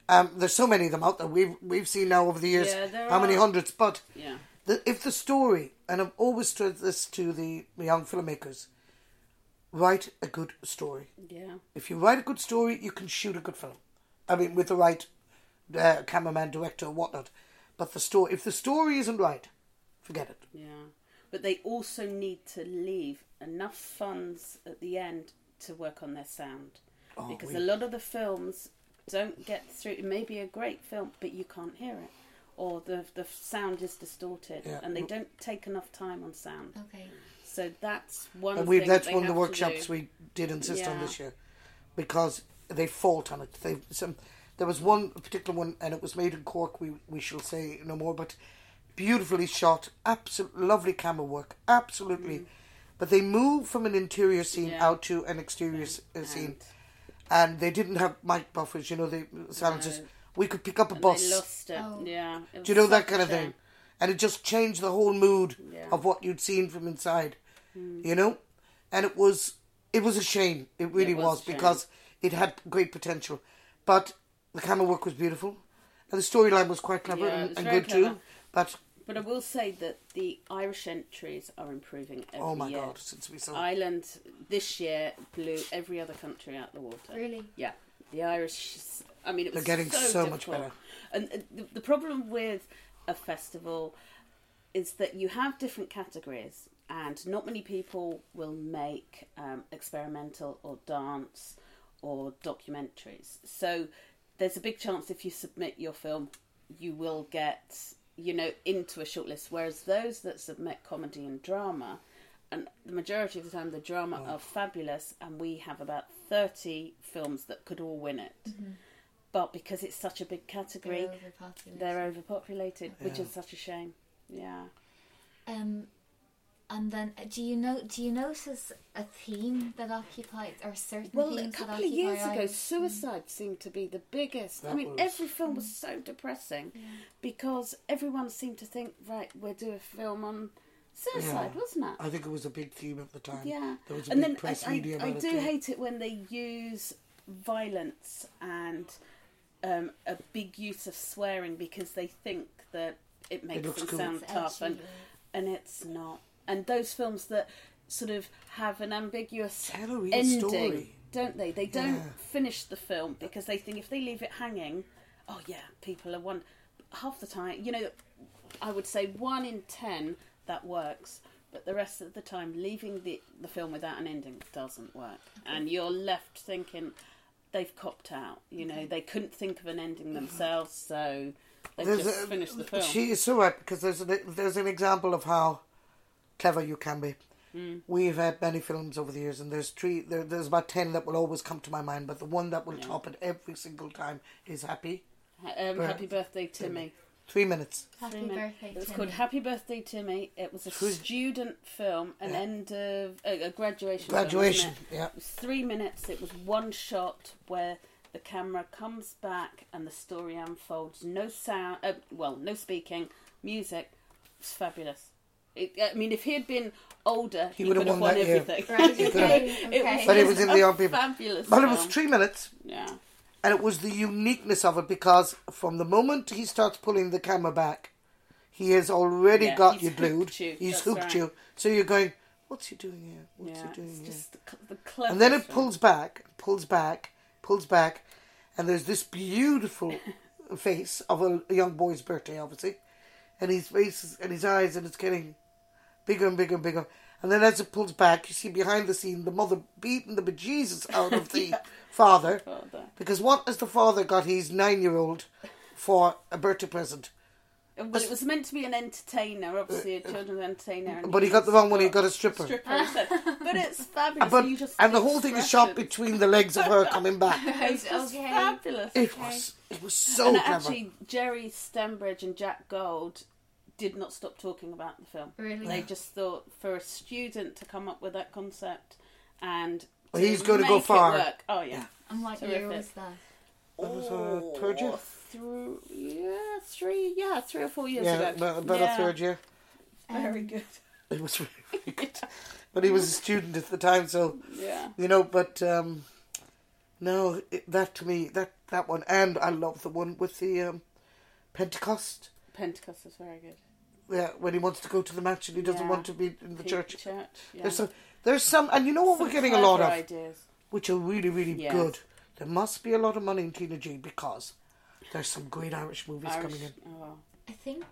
um, there's so many of them out there. We've we've seen now over the years Yeah, there how many hundreds, but yeah, the, if the story, and I've always stressed this to the young filmmakers, write a good story. yeah, If you write a good story, you can shoot a good film. I mean, with the right uh, cameraman, director, whatnot. But the story, if the story isn't right, forget it. yeah. But they also need to leave enough funds at the end to work on their sound, Oh, because we- a lot of the films don't get through. It may be a great film, but you can't hear it, or the the sound is distorted, Yeah. and they don't take enough time on sound. Okay. So that's one. and we that's they one of the workshops we did insist on this year, because they fault on it. They some there was one particular one, and it was made in Cork. We we shall say no more, but beautifully shot, absolute lovely camera work, absolutely. But they moved from an interior scene Mm. Yeah. out to an exterior s- uh, scene, And- and they didn't have mic buffers. You know, the silencers. No. We could pick up a and bus. They lost it. Oh. Yeah. it Do you know that kind of thing? shame. And it just changed the whole mood Yeah. of what you'd seen from inside. Hmm. You know? And it was it was a shame. It really It was was, because it had great potential. But the camera work was beautiful. And the storyline was quite clever Yeah, and, and good clever. too. But But I will say that the Irish entries are improving every oh my year. god, since we saw Ireland this year blew every other country out the water. Really? Yeah, the Irish. I mean, it was They're getting so, so much better. And uh, the, the problem with a festival is that you have different categories, and not many people will make um, experimental or dance or documentaries. So there's a big chance if you submit your film, you will get you know into a shortlist. Whereas those that submit comedy and drama, and the majority of the time the drama Oh. are fabulous, and we have about thirty films that could all win it. But because it's such a big category, They're overpopulated. they're overpopulated, which is such a shame. Yeah. Um, and then uh, do you know? Do you notice a theme that occupies or certain Well, a couple that of years ago, Irish- suicide seemed to be the biggest. I mean, was- every film was so depressing because everyone seemed to think, right, we'll do a film on suicide, Yeah. wasn't it? I think it was a big theme at the time. Yeah. There was a and big then press I, I, media I about do it hate it when they use violence and um, a big use of swearing because they think that it makes looks them cool. sound It's tough, and edgy, and it's not. And those films that sort of have an ambiguous Tell a real ending, story. don't they? They don't Yeah. finish the film because they think if they leave it hanging, oh yeah, people are one. Half the time, you know, I would say one in ten that works, but the rest of the time, leaving the the film without an ending doesn't work, and you're left thinking they've copped out. You know, they couldn't think of an ending themselves, so they There's just a- finished the film. She is so right because there's an, there's an example of how clever you can be. Hmm. We've had many films over the years, and there's three. There, there's about ten that will always come to my mind, but the one that will top it every single time is Happy. Um, Right. happy birthday, Timmy. Three minutes. Happy Three min- birthday, It was called Happy Birthday, Timmy. It was a Three- student film, an Yeah. end of a, a graduation. film, wasn't Graduation. it? Yeah. It was three minutes. It was one shot where the camera comes back and the story unfolds. No sound. Uh, well, no speaking. Music. It was fabulous. It, I mean, if he had been older, He he, would would have have won won that year. everything. Right, You know, okay, It was. But it was in a the young people. Fabulous. But it was film. three minutes, Yeah. And it was the uniqueness of it because from the moment he starts pulling the camera back, he has already Yeah, got you glued. you, He's that's hooked right. you. So you're going, what's he doing here? What's yeah, he doing it's here? just the, the. And then it pulls back, pulls back, pulls back, and there's this beautiful face of a, a young boy's birthday, obviously, and his face is, and his eyes, and it's getting bigger and bigger and bigger. And then as it pulls back, you see behind the scene the mother beating the bejesus out of the father, oh, Father. because what has the father got his nine-year-old for a birthday present? Uh, well, it was meant to be an entertainer, obviously a uh, uh, children's entertainer. and But he got the wrong one. He got a stripper. stripper. But it's fabulous. But you just and the whole thing is shot between the legs of her coming back. It's just Okay. fabulous. It was it was so and clever. actually, Gerry Stembridge and Jack Gold did not stop talking about the film. Really? They just thought for a student to come up with that concept and Well, to he's gonna go make it far. work. Oh yeah. And what year Terrific. was that? That was, uh, third year? Oh, through, yeah, three, yeah, three or four years yeah, ago. about, about yeah. a third year. Very Um, good. It was really, really good. But he was a student at the time, so Yeah. you know. But um, no, it, that to me, that that one, and I love the one with the um, Pentecost. Pentecost is very good. Yeah, when he wants to go to the match and he doesn't Yeah. want to be in the Pe- church. Church. Yeah. There's some, there's some, and you know what Some we're getting a lot of, ideas. which are really, really Yes. good. There must be a lot of money in Tina G because there's some great Irish movies Irish, coming in. oh, well. I think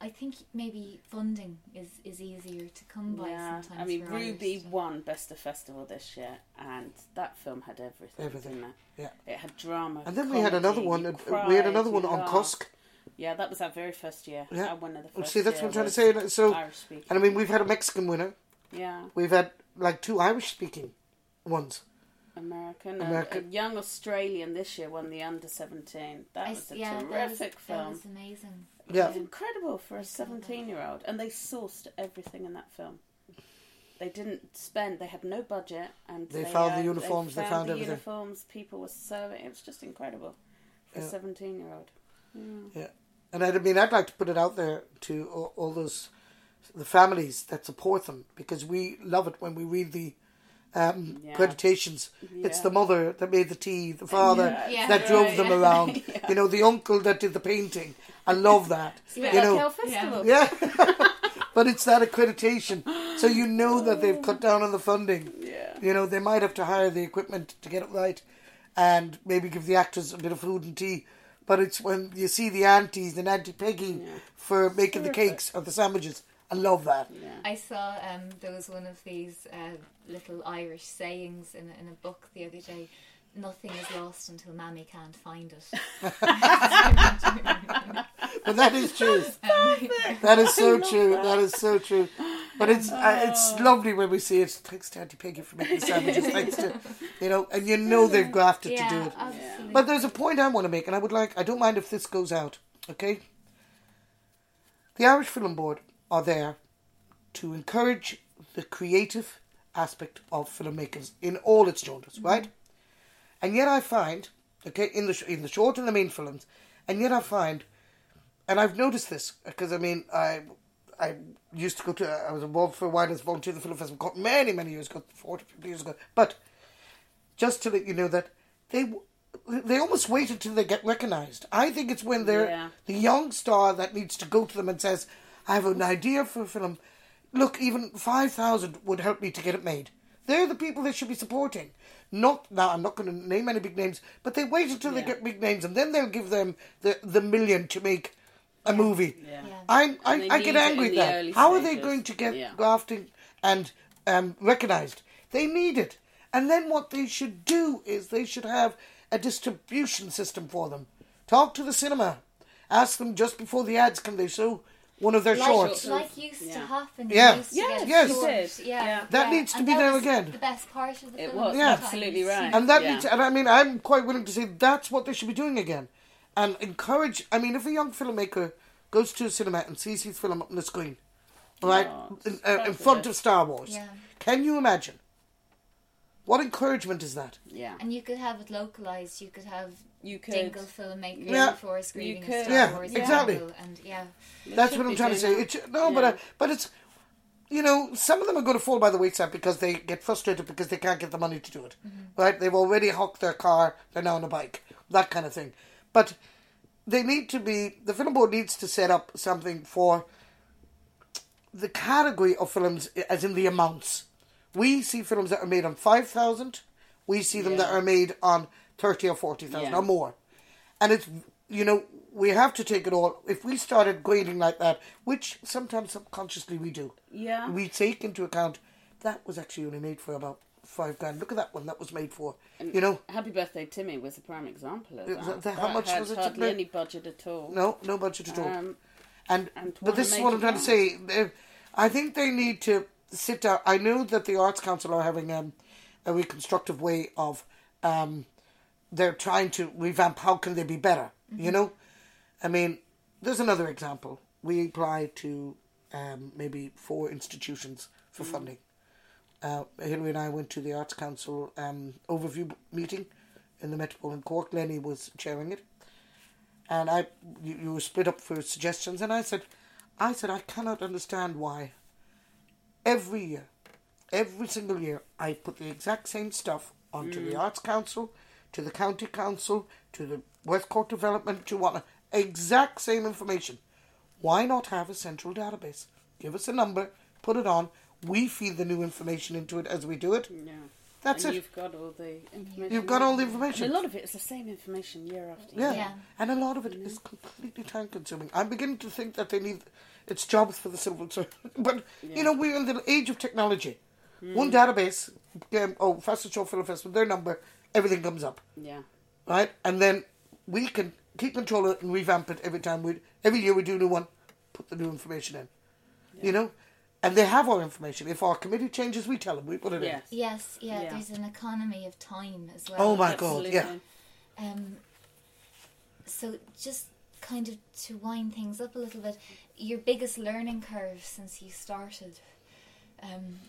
I think maybe funding is, is easier to come by yeah. sometimes. I mean, for Irish Ruby won Best of Festival this year, and that film had everything. Everything, didn't it? yeah. It had drama. And then we had another one. you uh, we had another one you on laughed. Kusk. Yeah, that was our very first year. Yeah. Our one of the first. see, that's year what I'm trying to was say. So, Irish and I mean, we've had a Mexican winner. Yeah, We've had like two Irish speaking ones. American. American. A, a young Australian this year won the under seventeen. That I was s- a yeah, that was, terrific that film. was amazing. Yeah. It's incredible for a 17 year old. And they sourced everything in that film. They didn't spend, they had no budget. and They found the uh, uniforms, they found the everything. uniforms, people were serving. It was just incredible for Yeah. a 17 year old. Yeah, and I mean, I'd like to put it out there to all, all those the families that support them because we love it when we read the um, Yeah. accreditations. It's the mother that made the tea, the father Yeah, Yeah. that right, drove them yeah. around. Yeah. You know, the uncle that did the painting. I love that. It's a bit you know, Hell Festival. yeah. but it's that accreditation, so you know that they've cut down on the funding. Yeah. You know, they might have to hire the equipment to get it right and maybe give the actors a bit of food and tea. But it's when you see the aunties and Auntie Peggy Yeah. for making the Terrific. cakes or the sandwiches. I love that. Yeah. I saw um, there was one of these uh, little Irish sayings in in a book the other day. Nothing is lost until Mammy can't find it. But that is true. That is so true. That is so true. But it's uh, it's lovely when we see it. Thanks to Auntie Peggy for making the sandwiches. Thanks to, you know, and you know they've grafted to do it. absolutely. But there's a point I want to make, and I would like, I don't mind if this goes out, okay? The Irish Film Board are there to encourage the creative aspect of filmmakers in all its genres, right? And yet I find, okay, in the in the short and the main films, and yet I find, and I've noticed this because I mean I I used to go to I was involved for a while as a volunteer at the film festival many many years ago, 40, 50 years ago, but just to let you know that they they almost wait until they get recognised. I think it's when they're Yeah. the young star that needs to go to them and says, "I have an idea for a film. Look, even five thousand would help me to get it made." They're the people they should be supporting. Not now. I'm not going to name any big names, but they wait until they get big names, and then they'll give them the the million to make a movie. Yeah. Yeah. I'm, I, I get angry at that. early How are they going to get Yeah. grafting and um, recognised? They need it. And then what they should do is they should have a distribution system for them. Talk to the cinema. Ask them just before the ads can they show one of their like, shorts. like used to Yeah. happen. Yeah. You used to Yes, yes. short, It did. Yeah, Yeah. That yeah. needs to And be that there was again. The best part of the It film. was Yeah. absolutely right. And that Yeah. needs, and I mean, I'm quite willing to say that's what they should be doing again, and encourage. I mean, if a young filmmaker goes to a cinema and sees his film up on the screen, right, Oh, in, uh, in front of Star Wars, Yeah. can you imagine? What encouragement is that? Yeah. And you could have it localized. You could have You could. Dingle filmmaker Yeah. for a screening of could. Star Yeah, Wars. exactly. Dingle, And yeah, That's what I'm trying to say. that. It's, no, but Yeah. uh, but it's you know some of them are going to fall by the wayside because they get frustrated because they can't get the money to do it. Right? They've already hocked their car. They're now on a bike. That kind of thing. But they need to be the film board needs to set up something for the category of films as in the amounts. We see films that are made on five thousand. We see them that are made on thirty or forty thousand Yeah. or more, and it's you know we have to take it all. If we started grading like that, which sometimes subconsciously we do, Yeah. we take into account that was actually only made for about five grand. Look at that one that was made for. you know, Happy Birthday Timmy was a prime example of that. that how That much was it hardly any budget at all. no, no budget at all. Um, And, And but this is what I'm trying to say. I think they need to sit down. I know that the Arts Council are having um, a reconstructive way of. Um, they're trying to revamp. How can they be better? You know, I mean, there's another example. We applied to um, maybe four institutions for funding. Uh, Hilary and I went to the Arts Council um, overview meeting in the Metropolitan Cork. Lenny was chairing it and I you, you were split up for suggestions, and I said, I said I cannot understand why. Every year, every single year, I put the exact same stuff onto the Arts Council, to the County Council, to the West Cork Development, to what exact same information. Why not have a central database? Give us a number, put it on. We feed the new information into it as we do it. yeah. That's and it. You've got all the information. You've got all the And information. a lot of it is the same information year after year. Yeah. And a lot of it is completely time consuming. I'm beginning to think that they need it's jobs for the civil servant. But you know, we're in the age of technology. One database, um, oh, Festival Show Film Festival, their number, everything comes up, Yeah. right? And then we can keep control of it and revamp it every time we, every year we do a new one, put the new information in, you know, and they have our information. If our committee changes, we tell them, we put it in. Yes. Yes, yeah, Yeah. there's an economy of time as well. Oh my God, yeah. Um, so just kind of to wind things up a little bit, your biggest learning curve since you started. Um.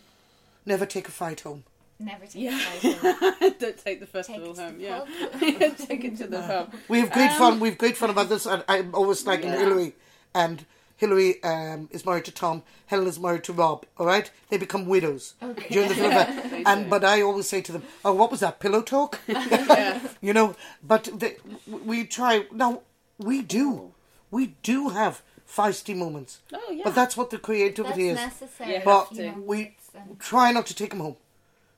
Never take a fight home. Never take Yeah. a fight. Don't take the Take festival it to home. the Yeah. take it to the pub. We have great Um, fun. We have great fun about this. And I'm always liking Yeah. Hillary, and Hillary um, is married to Tom. Helen is married to Rob. All right, they become widows during the film. and but I always say to them, "Oh, what was that pillow talk?" yeah. you know. But they, we try now. We do, we do have feisty moments. Oh yeah. But that's what the That's creativity is. necessary. You But you know, we try not to take them home.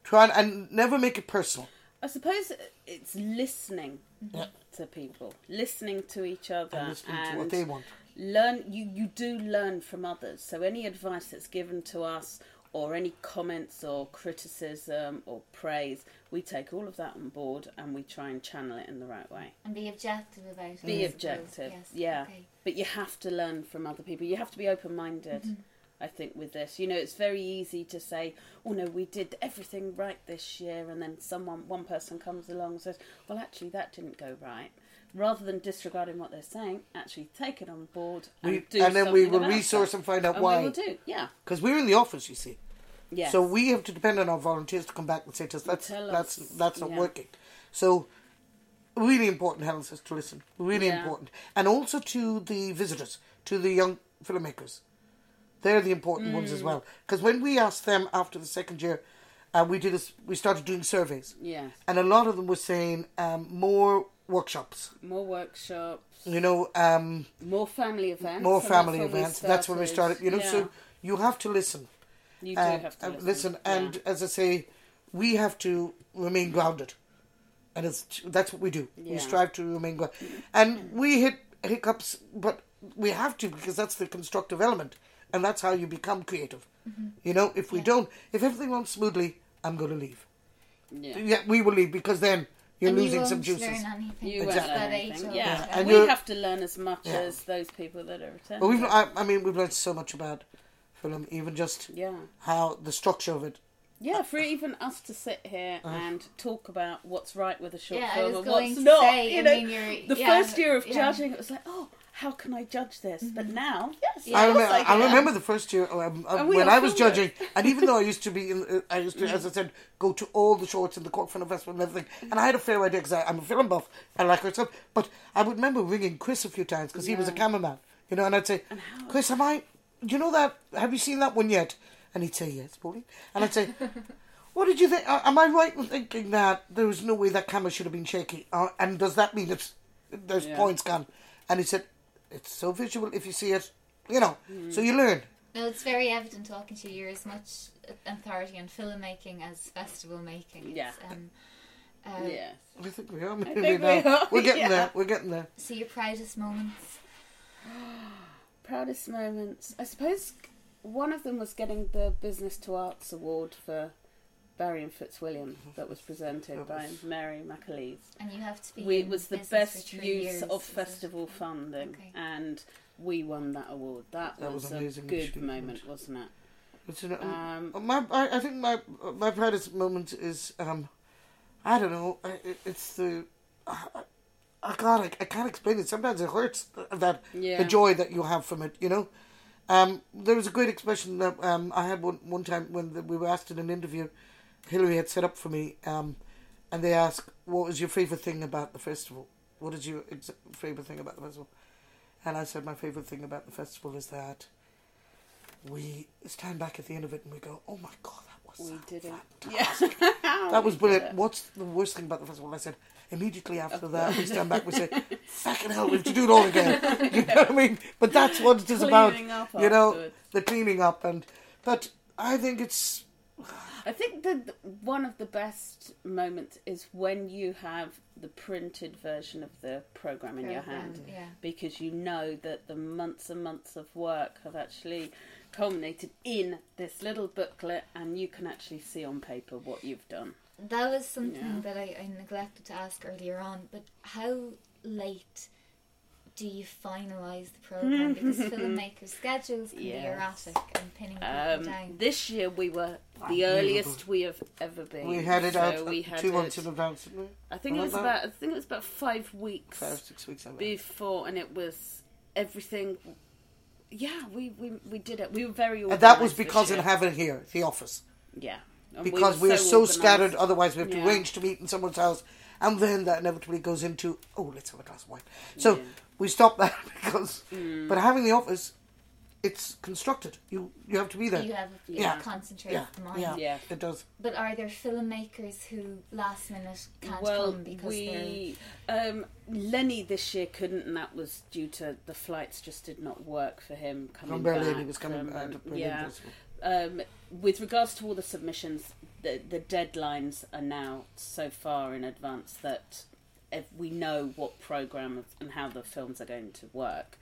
Try and, and never make it personal. I suppose it's listening Yeah. to people, listening to each other, And listening to what they want. learn. You you do learn from others. So any advice that's given to us, or any comments or criticism or praise, we take all of that on board and we try and channel it in the right way. and be objective about it. Be objective, Yes. yeah. Okay. But you have to learn from other people. You have to be open minded. Mm-hmm. I think with this, you know, it's very easy to say, "Oh no, we did everything right this year," and then someone, one person comes along and says, "Well, actually, that didn't go right." Rather than disregarding what they're saying, actually take it on board and We, do and then we will resource that. and find out And why. we will do, yeah, Because we're in the office, you see. yeah. So we have to depend on our volunteers to come back and say to us, that's that's that's not yeah. working. So really important, Helen says, to listen. Really Yeah. important, and also to the visitors, to the young filmmakers. They're the important ones Mm. as well. Because when we asked them after the second year, uh, we did this, we started doing surveys, yes, and a lot of them were saying um, more workshops. more workshops, You know, um, more family events, more and that's family events. That's when we started. You know, Yeah. so you have to listen. you do Uh, have to uh, listen. yeah. and as I say, we have to remain grounded, and it's that's what we do. We strive to remain grounded, and we hit hiccups, but we have to because that's the constructive element, and that's how you become creative. You know, if we Yeah. don't, if everything runs smoothly, I'm going to leave. yeah. Yeah, we will leave because then you're And you losing some juices. Learn anything You from won't Exactly. learn anything. Yeah, Yeah, and, and we have to learn as much Yeah. as those people that are returning. But we've, I, I mean, we've learned so much about film, even just yeah, how the structure of it. yeah. For even us to sit here Uh. and talk about what's right with a short Yeah, film was and what's not, say, you I know, mean, the yeah, first year of yeah. judging, it was like, oh, how can I judge this? But now, yes, Yeah. I, of course remember, I, can. remember the first year um, And we when I was judging, and even though I used to be in, uh, I used to, as I said, go to all the shorts in the Cork Film Festival and everything, and I had a fair idea because I'm a film buff, I like her stuff. But I would remember ringing Chris a few times because he was a cameraman, you know, and I'd say, Chris, am I? You know that? Have you seen that one yet? And he'd say, Yes, Pauline. And I'd say. What did you think? Uh, am I right in thinking that there was no way that camera should have been shaky? Uh, and does that mean it's there's Yeah. points gone? and he said it's so visual if you see it, you know. So you learn. No, it's very evident talking to you. You're as much authority on filmmaking as festival making. Yeah. It's, Um, uh, Yes. I think we are. Maybe think we now. are, We're getting yeah. there. We're getting there. So your proudest moments. Proudest moments. I suppose one of them was getting the Business to Arts Award for Barry and Fitzwilliam that was presented That by Mary McAleese. And you have to be. We, it was the best use years, of is it? festival funding, Okay. and we won that award. That, That was, was a good achievement. moment, wasn't it? It's an, Um, my, I, I think my my proudest moment is um, I don't know. I- It, it's the, I, I God, I, I can't explain it. Sometimes it hurts uh, that Yeah. the joy that you have from it. You know, um, there was a great expression that um I had one one time when the, we were asked in an interview. Hillary had set up for me, um, and they asked, "What was your favorite thing about the festival? What is your ex- favorite thing about the festival?" And I said, "My favorite thing about the festival is that." We stand back at the end of it and we go, "Oh my god, that was we did it. fantastic." Yeah. That was brilliant. What's the worst thing about the festival? I said, immediately after that, we stand back, we say, fucking hell, we have to do it all again. You know what I mean? But that's what it is about. Cleaning up You know, afterwards. the cleaning up. and But I think it's. I think that one of the best moments is when you have the printed version of the program in your hand, Yeah. because you know that the months and months of work have actually culminated in this little booklet, and you can actually see on paper what you've done. That was something Yeah. that I, I neglected to ask earlier on. But how late do you finalise the program? Because filmmakers' schedules can be erratic and pinning people Um, down. this year we were the earliest we have ever been. We had it so out we had two months in advance, didn't we? I think it was about. I think it was about five weeks Five, six weeks. Before, and it was everything. Yeah, we, we, we did it. We were very. And that was because in having here, the office. Yeah. And Because we, were are so organised. scattered, otherwise we have to Yeah. arrange to meet in someone's house. And then that inevitably goes into, oh, let's have a glass of wine. So Yeah. we stopped that because. Mm. But having the office, it's constructed. You you have to be there. you have Yeah. yeah. concentrate yeah, the mind. yeah, Yeah. it does. But are there filmmakers who last minute can't well, come because we um, Lenny this year couldn't, and that was due to the flights just did not work for him coming From Berlin, back he was coming from, um, to yeah. Um, with regards to all the submissions, the the deadlines are now so far in advance that if we know what program and how the films are going to work.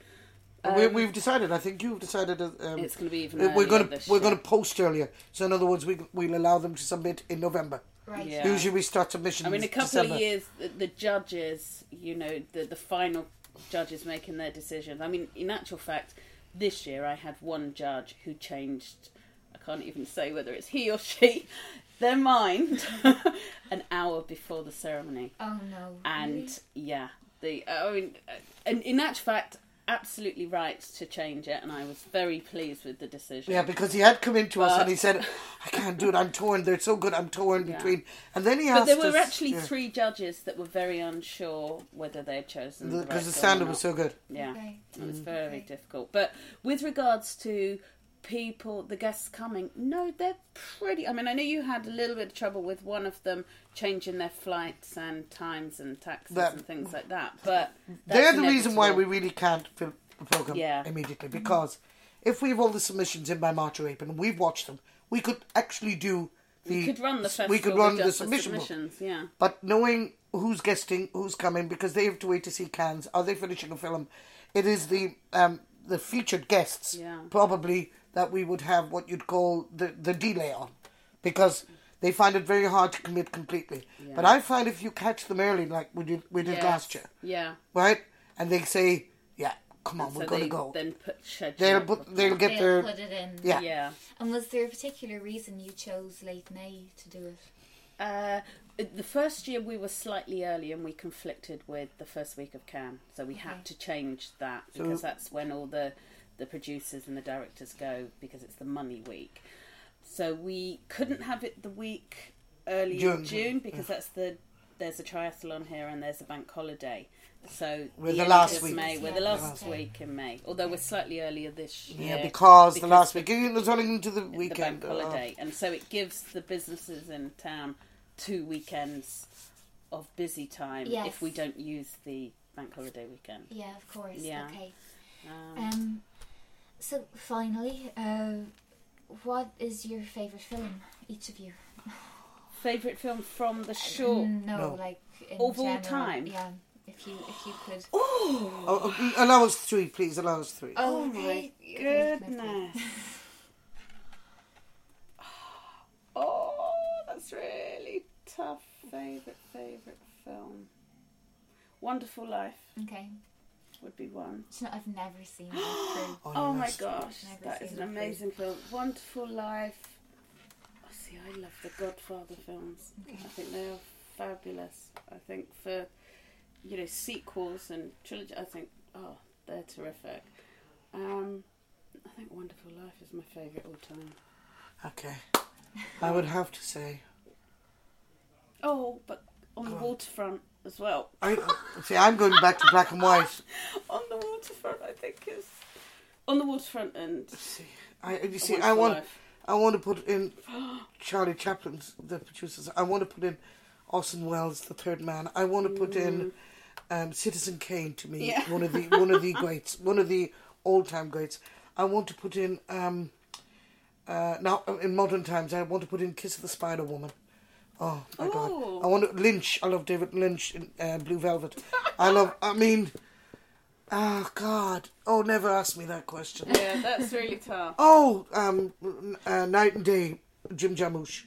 We, Um, we've decided. I think you've decided. uh, Um, it's going to be even uh, we're going to this we're going to post earlier. So in other words, we we'll allow them to submit in November. right. Yeah. Usually we start submissions. I mean, a couple December. of years, the, the judges, you know, the the final judges making their decisions. I mean, in actual fact, this year I had one judge who changed. I can't even say whether it's he or she. Their mind an hour before the ceremony, Oh no. and Really? yeah, the I mean, uh, and in actual fact, absolutely right to change it, and I was very pleased with the decision. Yeah, because he had come into us and he said, "I can't do it. I'm torn. They're so good. I'm torn Yeah. between." And then he asked. But there were us, actually yeah, three judges that were very unsure whether they had chosen the, because right the film or standard not. was so good. Yeah, Okay. it was Mm. very Okay. difficult. But with regards to people, the guests coming, no, they're pretty. I mean, I know you had a little bit of trouble with one of them changing their flights and times and taxes That- and things like that. But They're that's the reason why we inevitable. really can't fill the program Yeah. immediately because if we have all the submissions in by March or April and we've watched them, we could actually do the. We could run the festival. we could with run the just submission book. submissions. Yeah, But knowing who's guesting, who's coming, because they have to wait to see Cannes, are they finishing a film? It is the um, the featured guests Yeah. probably that we would have what you'd call the the delay on, because they find it very hard to commit completely. Yeah. But I find if you catch them early, like we did we did Yes. last year, yeah. right, and they say, "Yeah, come on, so we're going to go," Then put schedule. they'll put, before. they'll get They'll their put it in. yeah. yeah. And was there a particular reason you chose late May to do it? Uh, the first year we were slightly early and we conflicted with the first week of Cannes, so we Okay. had to change that So- because that's when all the the producers and the directors go because it's the money week. So we couldn't have it the week early June, in June because that's the there's a triathlon here and there's a bank holiday. So We're the end last of week. May. We're Yeah. the last last week in May, although we're slightly earlier this year. Yeah, because, the last the- week it was running into the the weekend. bank uh, holiday, and so it gives the businesses in town two weekends of busy time Yes. if we don't use the bank holiday weekend. Yeah, of course. Yeah. Okay. Um, Um, so finally, uh, what is your favourite film, each of you? Favorite film from the short. Mm, no, No. like in Of all general, time? Yeah, if you if you could. Oh, Oh, oh, allow us three, please. Allow us three. oh okay. my Okay, goodness. oh, that's really tough. Favorite, favorite film. Wonderful Life Okay. Would be one. Do you know, I've never seen that through. Oh my gosh, that is an amazing film. Wonderful Life. Oh, see, I love the Godfather films. Okay. I think they are fabulous. I think for you know sequels and trilogy, I think oh they're terrific. Um, I think Wonderful Life is my favourite all time. Okay. I would have to say. Oh, but on the on. waterfront as well. I see. I'm going back to black and white. on the waterfront, I think is on the waterfront and. See, I you see. I want. Life. I want to put in Charlie Chaplin's the producers. I want to put in Orson Welles, The Third Man. I want to put in um, Citizen Kane. To me, Mm. Yeah. one of the one of the greats, one of the all time greats. I want to put in um, uh, now in modern times. I want to put in Kiss of the Spider Woman. Oh my Ooh. god! I want to, Lynch. I love David Lynch in uh, Blue Velvet. I love. I mean, oh god! Oh, never ask me that question. Yeah, that's really tough. Oh, um, uh, Night and Day, Jim Jarmusch.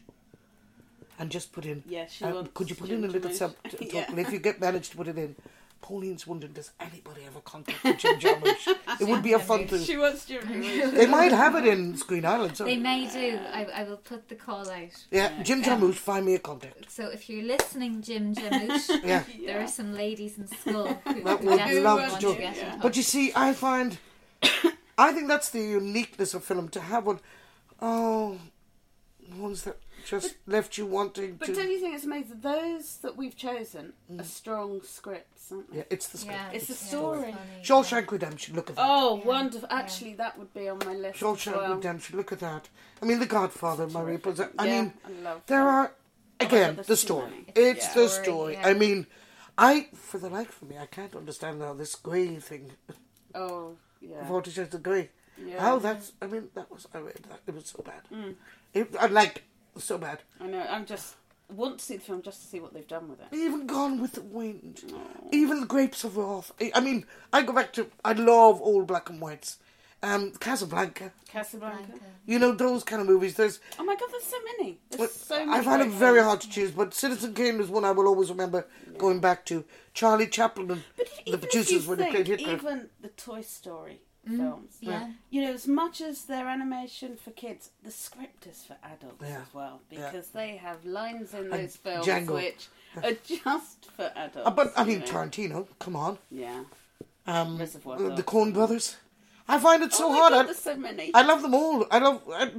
And just put in. Yeah, she wants could you put Jim in a little sub? Yeah. If you get managed to put it in, Pauline's wondering, does anybody ever contact Jim Jarmusch? it would be a fun thing. She wants Jim Jarmusch. They might have it in Screen Island. So. They may do. I, I will put the call out. yeah, uh, Jim um, Jarmusch, find me a contact. So if you're listening, Jim Jarmusch, Yeah. there are some ladies in Schull who That would definitely love want to. to get Yeah. touch. But you see, I find, I think that's the uniqueness of film to have one. Oh, ones that just left you wanting But to. But don't you think it's amazing? Those that we've chosen are strong scripts, aren't they? yeah, it's the script. yeah, It's the yeah, story. funny, Shawshank Redemption. Look at that. Oh, Yeah, wonderful! yeah. Actually, that would be on my list. as Shawshank well. Redemption. Look at that. I mean, The Godfather, Murray. But I mean, I love there that. are again God, the there's story. many. It's Yeah. the Story, story. yeah. I mean, I for the life of me, I can't understand how this grey thing. Oh, yeah. Forty Shades of Grey. yeah. How that's. I mean, that was. I read that. It was so bad. Mm. It, I like so bad. I know. I'm just want to see the film just to see what they've done with it. Even Gone with the Wind. Oh. Even The Grapes of Wrath. I- I mean, I go back to. I love all black and whites. Um, Casablanca. Casablanca. Blanca. You know those kind of movies. There's. Oh my god, there's so many. There's Well, so many. I find it very hard to choose, but Citizen Kane is one I will always remember going back to. Charlie Chaplin and But the producers when they think, played Hitler. Even the Toy Story Mm, films. Yeah. You know, as much as they're animation for kids, the script is for adults Yeah. as well Yeah. because they have lines in And those films Django. which are just for adults. Uh, but I mean know. Tarantino, come on. Yeah. Um, Reservoir uh, the Dogs. Coen Brothers. I find it so oh hard. God, I, there's so many. I love them all. I love, I,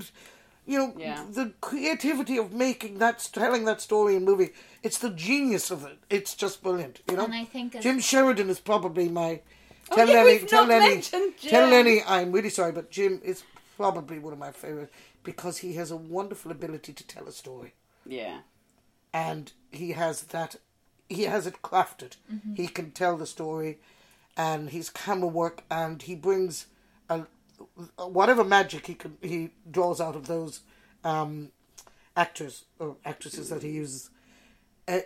you know, Yeah. the creativity of making that, telling that story in movie. It's the genius of it. It's just brilliant. You know, And I think Jim Sheridan is probably my. Oh, Tell yeah, Lenny, tell Lenny, tell Lenny. I'm really sorry, but Jim is probably one of my favorite because he has a wonderful ability to tell a story, yeah. and he has that. He has it crafted. He can tell the story, and his camera work, and he brings a whatever magic he can he draws out of those um, actors or actresses that he uses. Uh,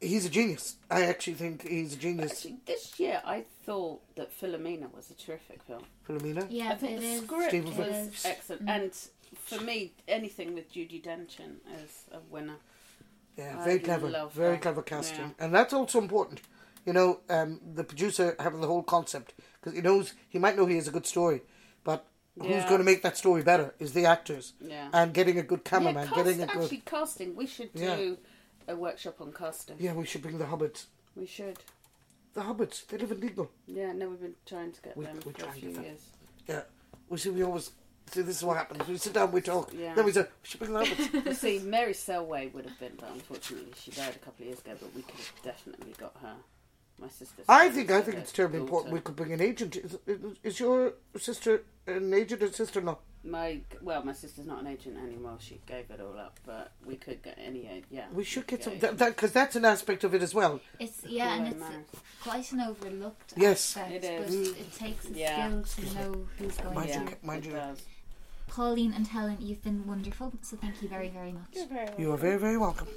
he's a genius. I actually think he's a genius. Actually, this year I thought that Philomena was a terrific film. Philomena. yeah, I think it the is. script Stephen was Phillips. excellent, and for me, anything with Judi Dench is a winner. Yeah, I very clever, love very that. clever casting, Yeah. and that's also important. You know, um, the producer having the whole concept because he knows he might know he has a good story, but who's Yeah. going to make that story better is the actors Yeah. and getting a good cameraman, yeah, cast, getting a good. actually casting. We should do Yeah. A workshop on casting. Yeah, we should bring the hobbits. We should. The hobbits, they live in Dingle. Yeah, no, we've been trying to get We- them we for try a and few get them. years. Yeah, we see. We always see. This is what happens. We sit down, we talk. Yeah. Then we say we should bring the. You see, Mary Selway would have been, but unfortunately she died a couple of years ago. But we could have definitely got her. my sister. I think I think it's terribly important. We could bring an agent. Is, is your sister an agent or sister not? My well, my sister's not an agent anymore. She gave it all up, but we could get any aid. Yeah, We should get some agents. that because that's an aspect of it as well. It's yeah, and it's matters. quite an overlooked Yes. aspect, It is. but it takes a Yeah. skill to know who's going Mind to. you, mind you. does. Pauline and Helen, you've been wonderful, so thank you very, very much. You're very You are very very welcome.